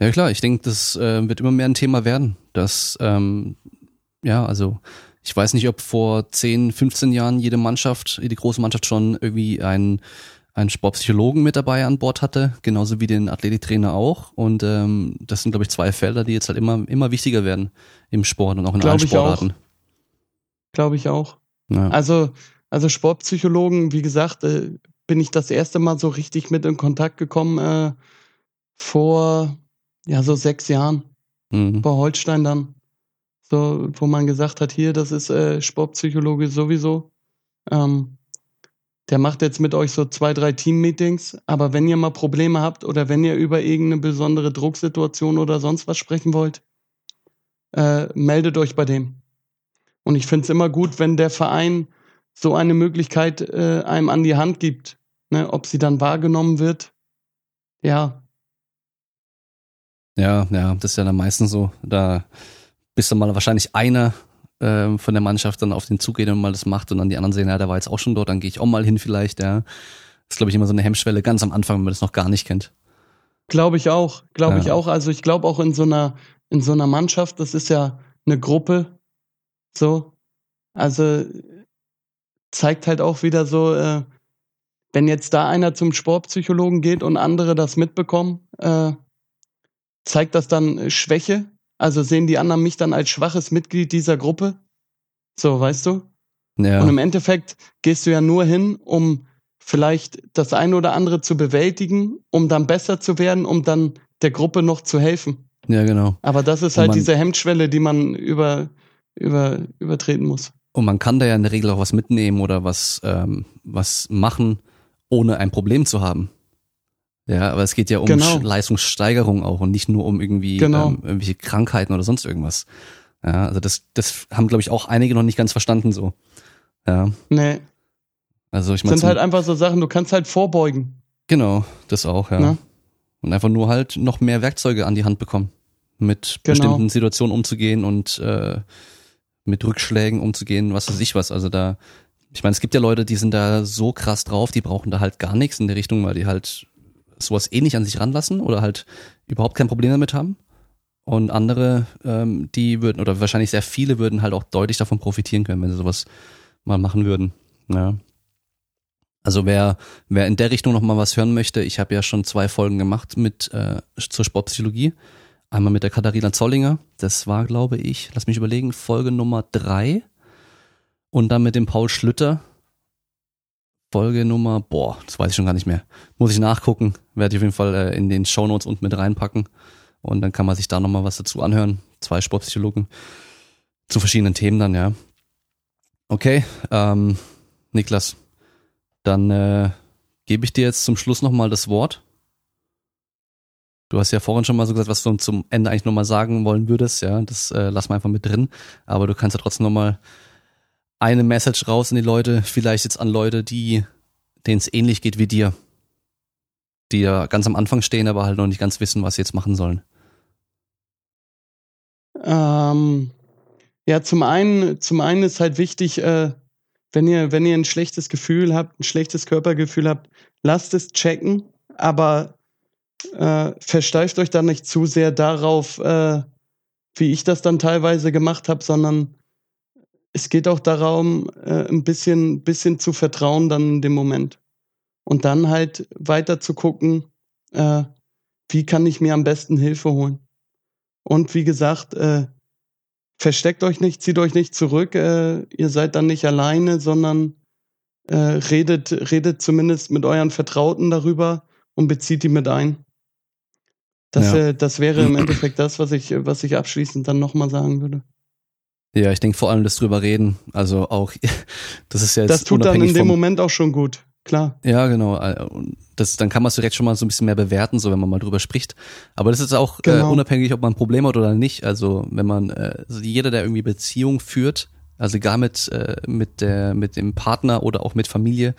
Ja klar, ich denke, das äh, wird immer mehr ein Thema werden. Dass, ähm, ja, also ich weiß nicht, ob vor 10, 15 Jahren jede Mannschaft, jede große Mannschaft schon irgendwie einen, einen Sportpsychologen mit dabei an Bord hatte, genauso wie den Athletiktrainer auch. Und ähm, das sind, glaube ich, zwei Felder, die jetzt halt immer, immer wichtiger werden im Sport und auch in Glaub allen. Sportarten. Glaube ich auch. Ja. Also, also Sportpsychologen, wie gesagt, äh, bin ich das erste Mal so richtig mit in Kontakt gekommen äh, vor ja so sechs Jahren Mhm. bei Holstein dann. So, wo man gesagt hat, hier, das ist äh, Sportpsychologe sowieso. Ähm, der macht jetzt mit euch so zwei, drei Team-Meetings, aber wenn ihr mal Probleme habt oder wenn ihr über irgendeine besondere Drucksituation oder sonst was sprechen wollt, äh, meldet euch bei dem. Und ich finde es immer gut, wenn der Verein so eine Möglichkeit äh, einem an die Hand gibt. Ne? Ob sie dann wahrgenommen wird, ja, Ja, ja, das ist ja dann meistens so. Da bist du mal wahrscheinlich einer ähm, von der Mannschaft dann auf den Zug geht und mal das macht und dann die anderen sehen, ja, der war jetzt auch schon dort, dann gehe ich auch mal hin vielleicht, ja. Das ist, glaube ich, immer so eine Hemmschwelle ganz am Anfang, wenn man das noch gar nicht kennt. Glaube ich auch, glaube Ja. ich auch. Also ich glaube auch in so einer in so einer Mannschaft, das ist ja eine Gruppe, so. Also zeigt halt auch wieder so, äh, wenn jetzt da einer zum Sportpsychologen geht und andere das mitbekommen, äh, zeigt das dann äh, Schwäche? Also sehen die anderen mich dann als schwaches Mitglied dieser Gruppe? So, weißt du? Ja, Und im Endeffekt gehst du ja nur hin, um vielleicht das eine oder andere zu bewältigen, um dann besser zu werden, um dann der Gruppe noch zu helfen. ja, genau. Aber das ist Und halt man- diese Hemmschwelle, die man über, über, übertreten muss. Und man kann da ja in der Regel auch was mitnehmen oder was, ähm, was machen, ohne ein Problem zu haben. Ja, aber es geht ja um Genau. Leistungssteigerung auch und nicht nur um irgendwie Genau. ähm, irgendwelche Krankheiten oder sonst irgendwas. Ja, also das, das haben, glaube ich, auch einige noch nicht ganz verstanden so. Ja, Nee, also ich meine, sind halt einfach so Sachen, du kannst halt vorbeugen. genau, das auch, ja. Ne? Und einfach nur halt noch mehr Werkzeuge an die Hand bekommen, mit Genau. bestimmten Situationen umzugehen und äh, mit Rückschlägen umzugehen, was weiß ich was. Also da, ich meine, es gibt ja Leute, die sind da so krass drauf, die brauchen da halt gar nichts in der Richtung, weil die halt sowas eh nicht an sich ranlassen oder halt überhaupt kein Problem damit haben. Und andere, ähm, die würden, oder wahrscheinlich sehr viele würden halt auch deutlich davon profitieren können, wenn sie sowas mal machen würden. Ja. Also wer, wer in der Richtung noch mal was hören möchte, ich habe ja schon zwei Folgen gemacht mit äh, zur Sportpsychologie. Einmal mit der Katharina Zollinger, das war, glaube ich, lass mich überlegen, Folge Nummer drei. Und dann mit dem Paul Schlüter, Folge Nummer, boah, das weiß ich schon gar nicht mehr. Muss ich nachgucken, werde ich auf jeden Fall äh, in den Shownotes unten mit reinpacken. Und dann kann man sich da noch mal was dazu anhören. Zwei Sportpsychologen zu verschiedenen Themen dann, ja. Okay, ähm, Niklas, dann äh, gebe ich dir jetzt zum Schluss nochmal das Wort. Du hast ja vorhin schon mal so gesagt, was du zum Ende eigentlich nochmal sagen wollen würdest, ja, das äh, lass mal einfach mit drin. Aber du kannst ja trotzdem nochmal eine Message raus in die Leute, vielleicht jetzt an Leute, die denen es ähnlich geht wie dir. Die ja ganz am Anfang stehen, aber halt noch nicht ganz wissen, was sie jetzt machen sollen. Ähm, ja, zum einen, zum einen ist halt wichtig, äh, wenn ihr, wenn ihr ein schlechtes Gefühl habt, ein schlechtes Körpergefühl habt, lasst es checken, aber äh, versteift euch dann nicht zu sehr darauf, äh, wie ich das dann teilweise gemacht habe, sondern es geht auch darum, äh, ein bisschen, bisschen zu vertrauen dann in dem Moment. Und dann halt weiter zu gucken, äh, wie kann ich mir am besten Hilfe holen. Und wie gesagt, äh, versteckt euch nicht, zieht euch nicht zurück, äh, ihr seid dann nicht alleine, sondern äh, redet, redet zumindest mit euren Vertrauten darüber und bezieht die mit ein. Das, Ja. äh, das wäre im Endeffekt das, was ich, was ich abschließend dann nochmal sagen würde. Ja, ich denke vor allem das drüber reden. Also auch, das ist ja jetzt Das tut dann in dem Moment auch schon gut, klar. Ja, genau. Äh, Das, dann kann man es direkt schon mal so ein bisschen mehr bewerten, so wenn man mal drüber spricht. Aber das ist auch äh, Genau. unabhängig, ob man ein Problem hat oder nicht. Also wenn man, äh, also jeder, der irgendwie Beziehung führt, also gar mit, äh, mit, der, mit dem Partner oder auch mit Familie,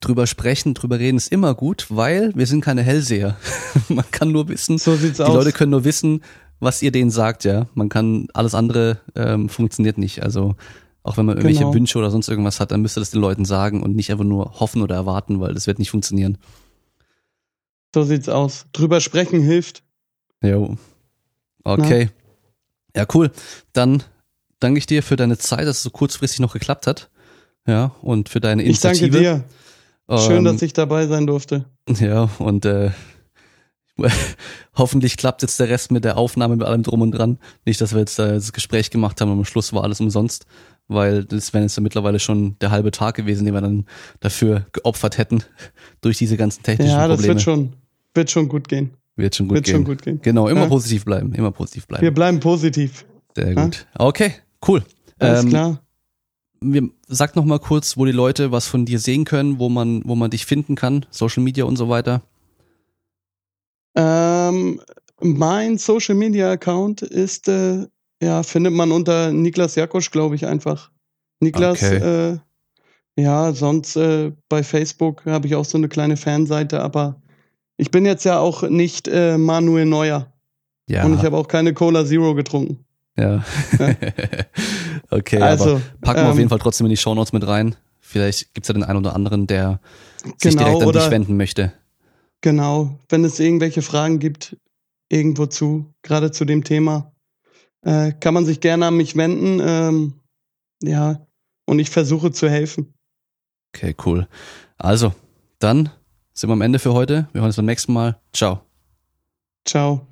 drüber sprechen, drüber reden, ist immer gut, weil wir sind keine Hellseher. man kann nur wissen, So sieht's die aus. Leute können nur wissen, was ihr denen sagt, ja. Man kann, alles andere ähm, funktioniert nicht. Also auch wenn man irgendwelche Genau. Wünsche oder sonst irgendwas hat, dann müsst ihr das den Leuten sagen und nicht einfach nur hoffen oder erwarten, weil das wird nicht funktionieren. So sieht's aus. Drüber sprechen hilft. Jo. Okay. Ja, cool. Dann danke ich dir für deine Zeit, dass es so kurzfristig noch geklappt hat. Ja, und für deine Ich danke Initiative. dir. Schön, Ähm, dass ich dabei sein durfte. Ja, und äh, hoffentlich klappt jetzt der Rest mit der Aufnahme, mit allem drum und dran. Nicht, dass wir jetzt äh, das Gespräch gemacht haben und am Schluss war alles umsonst, weil das wäre jetzt ja mittlerweile schon der halbe Tag gewesen, den wir dann dafür geopfert hätten durch diese ganzen technischen Ja, das Probleme. wird schon, wird schon gut gehen. Wird schon gut wird gehen. schon gut gehen. Genau, immer Ja. positiv bleiben, immer positiv bleiben. Wir bleiben positiv. Sehr gut. Okay, cool. Alles Ähm, klar. wir, sag noch mal kurz, wo die Leute was von dir sehen können, wo man, wo man dich finden kann, Social Media und so weiter. Ähm, mein Social Media Account ist, äh, ja, findet man unter Niklas Jakosch, glaube ich, einfach. Niklas, Okay. äh, ja, sonst äh, bei Facebook habe ich auch so eine kleine Fanseite, aber ich bin jetzt ja auch nicht äh, Manuel Neuer Ja. und ich habe auch keine Cola Zero getrunken. ja. okay, aber also, packen wir auf ähm, jeden Fall trotzdem in die Shownotes mit rein. Vielleicht gibt's ja den einen oder anderen, der sich Genau, direkt an dich wenden möchte. Genau, wenn es irgendwelche Fragen gibt, irgendwo zu, gerade zu dem Thema, äh, kann man sich gerne an mich wenden. Ähm, ja, und ich versuche zu helfen. Okay, cool. Also, dann sind wir am Ende für heute. Wir hören uns beim nächsten Mal. Ciao. Ciao.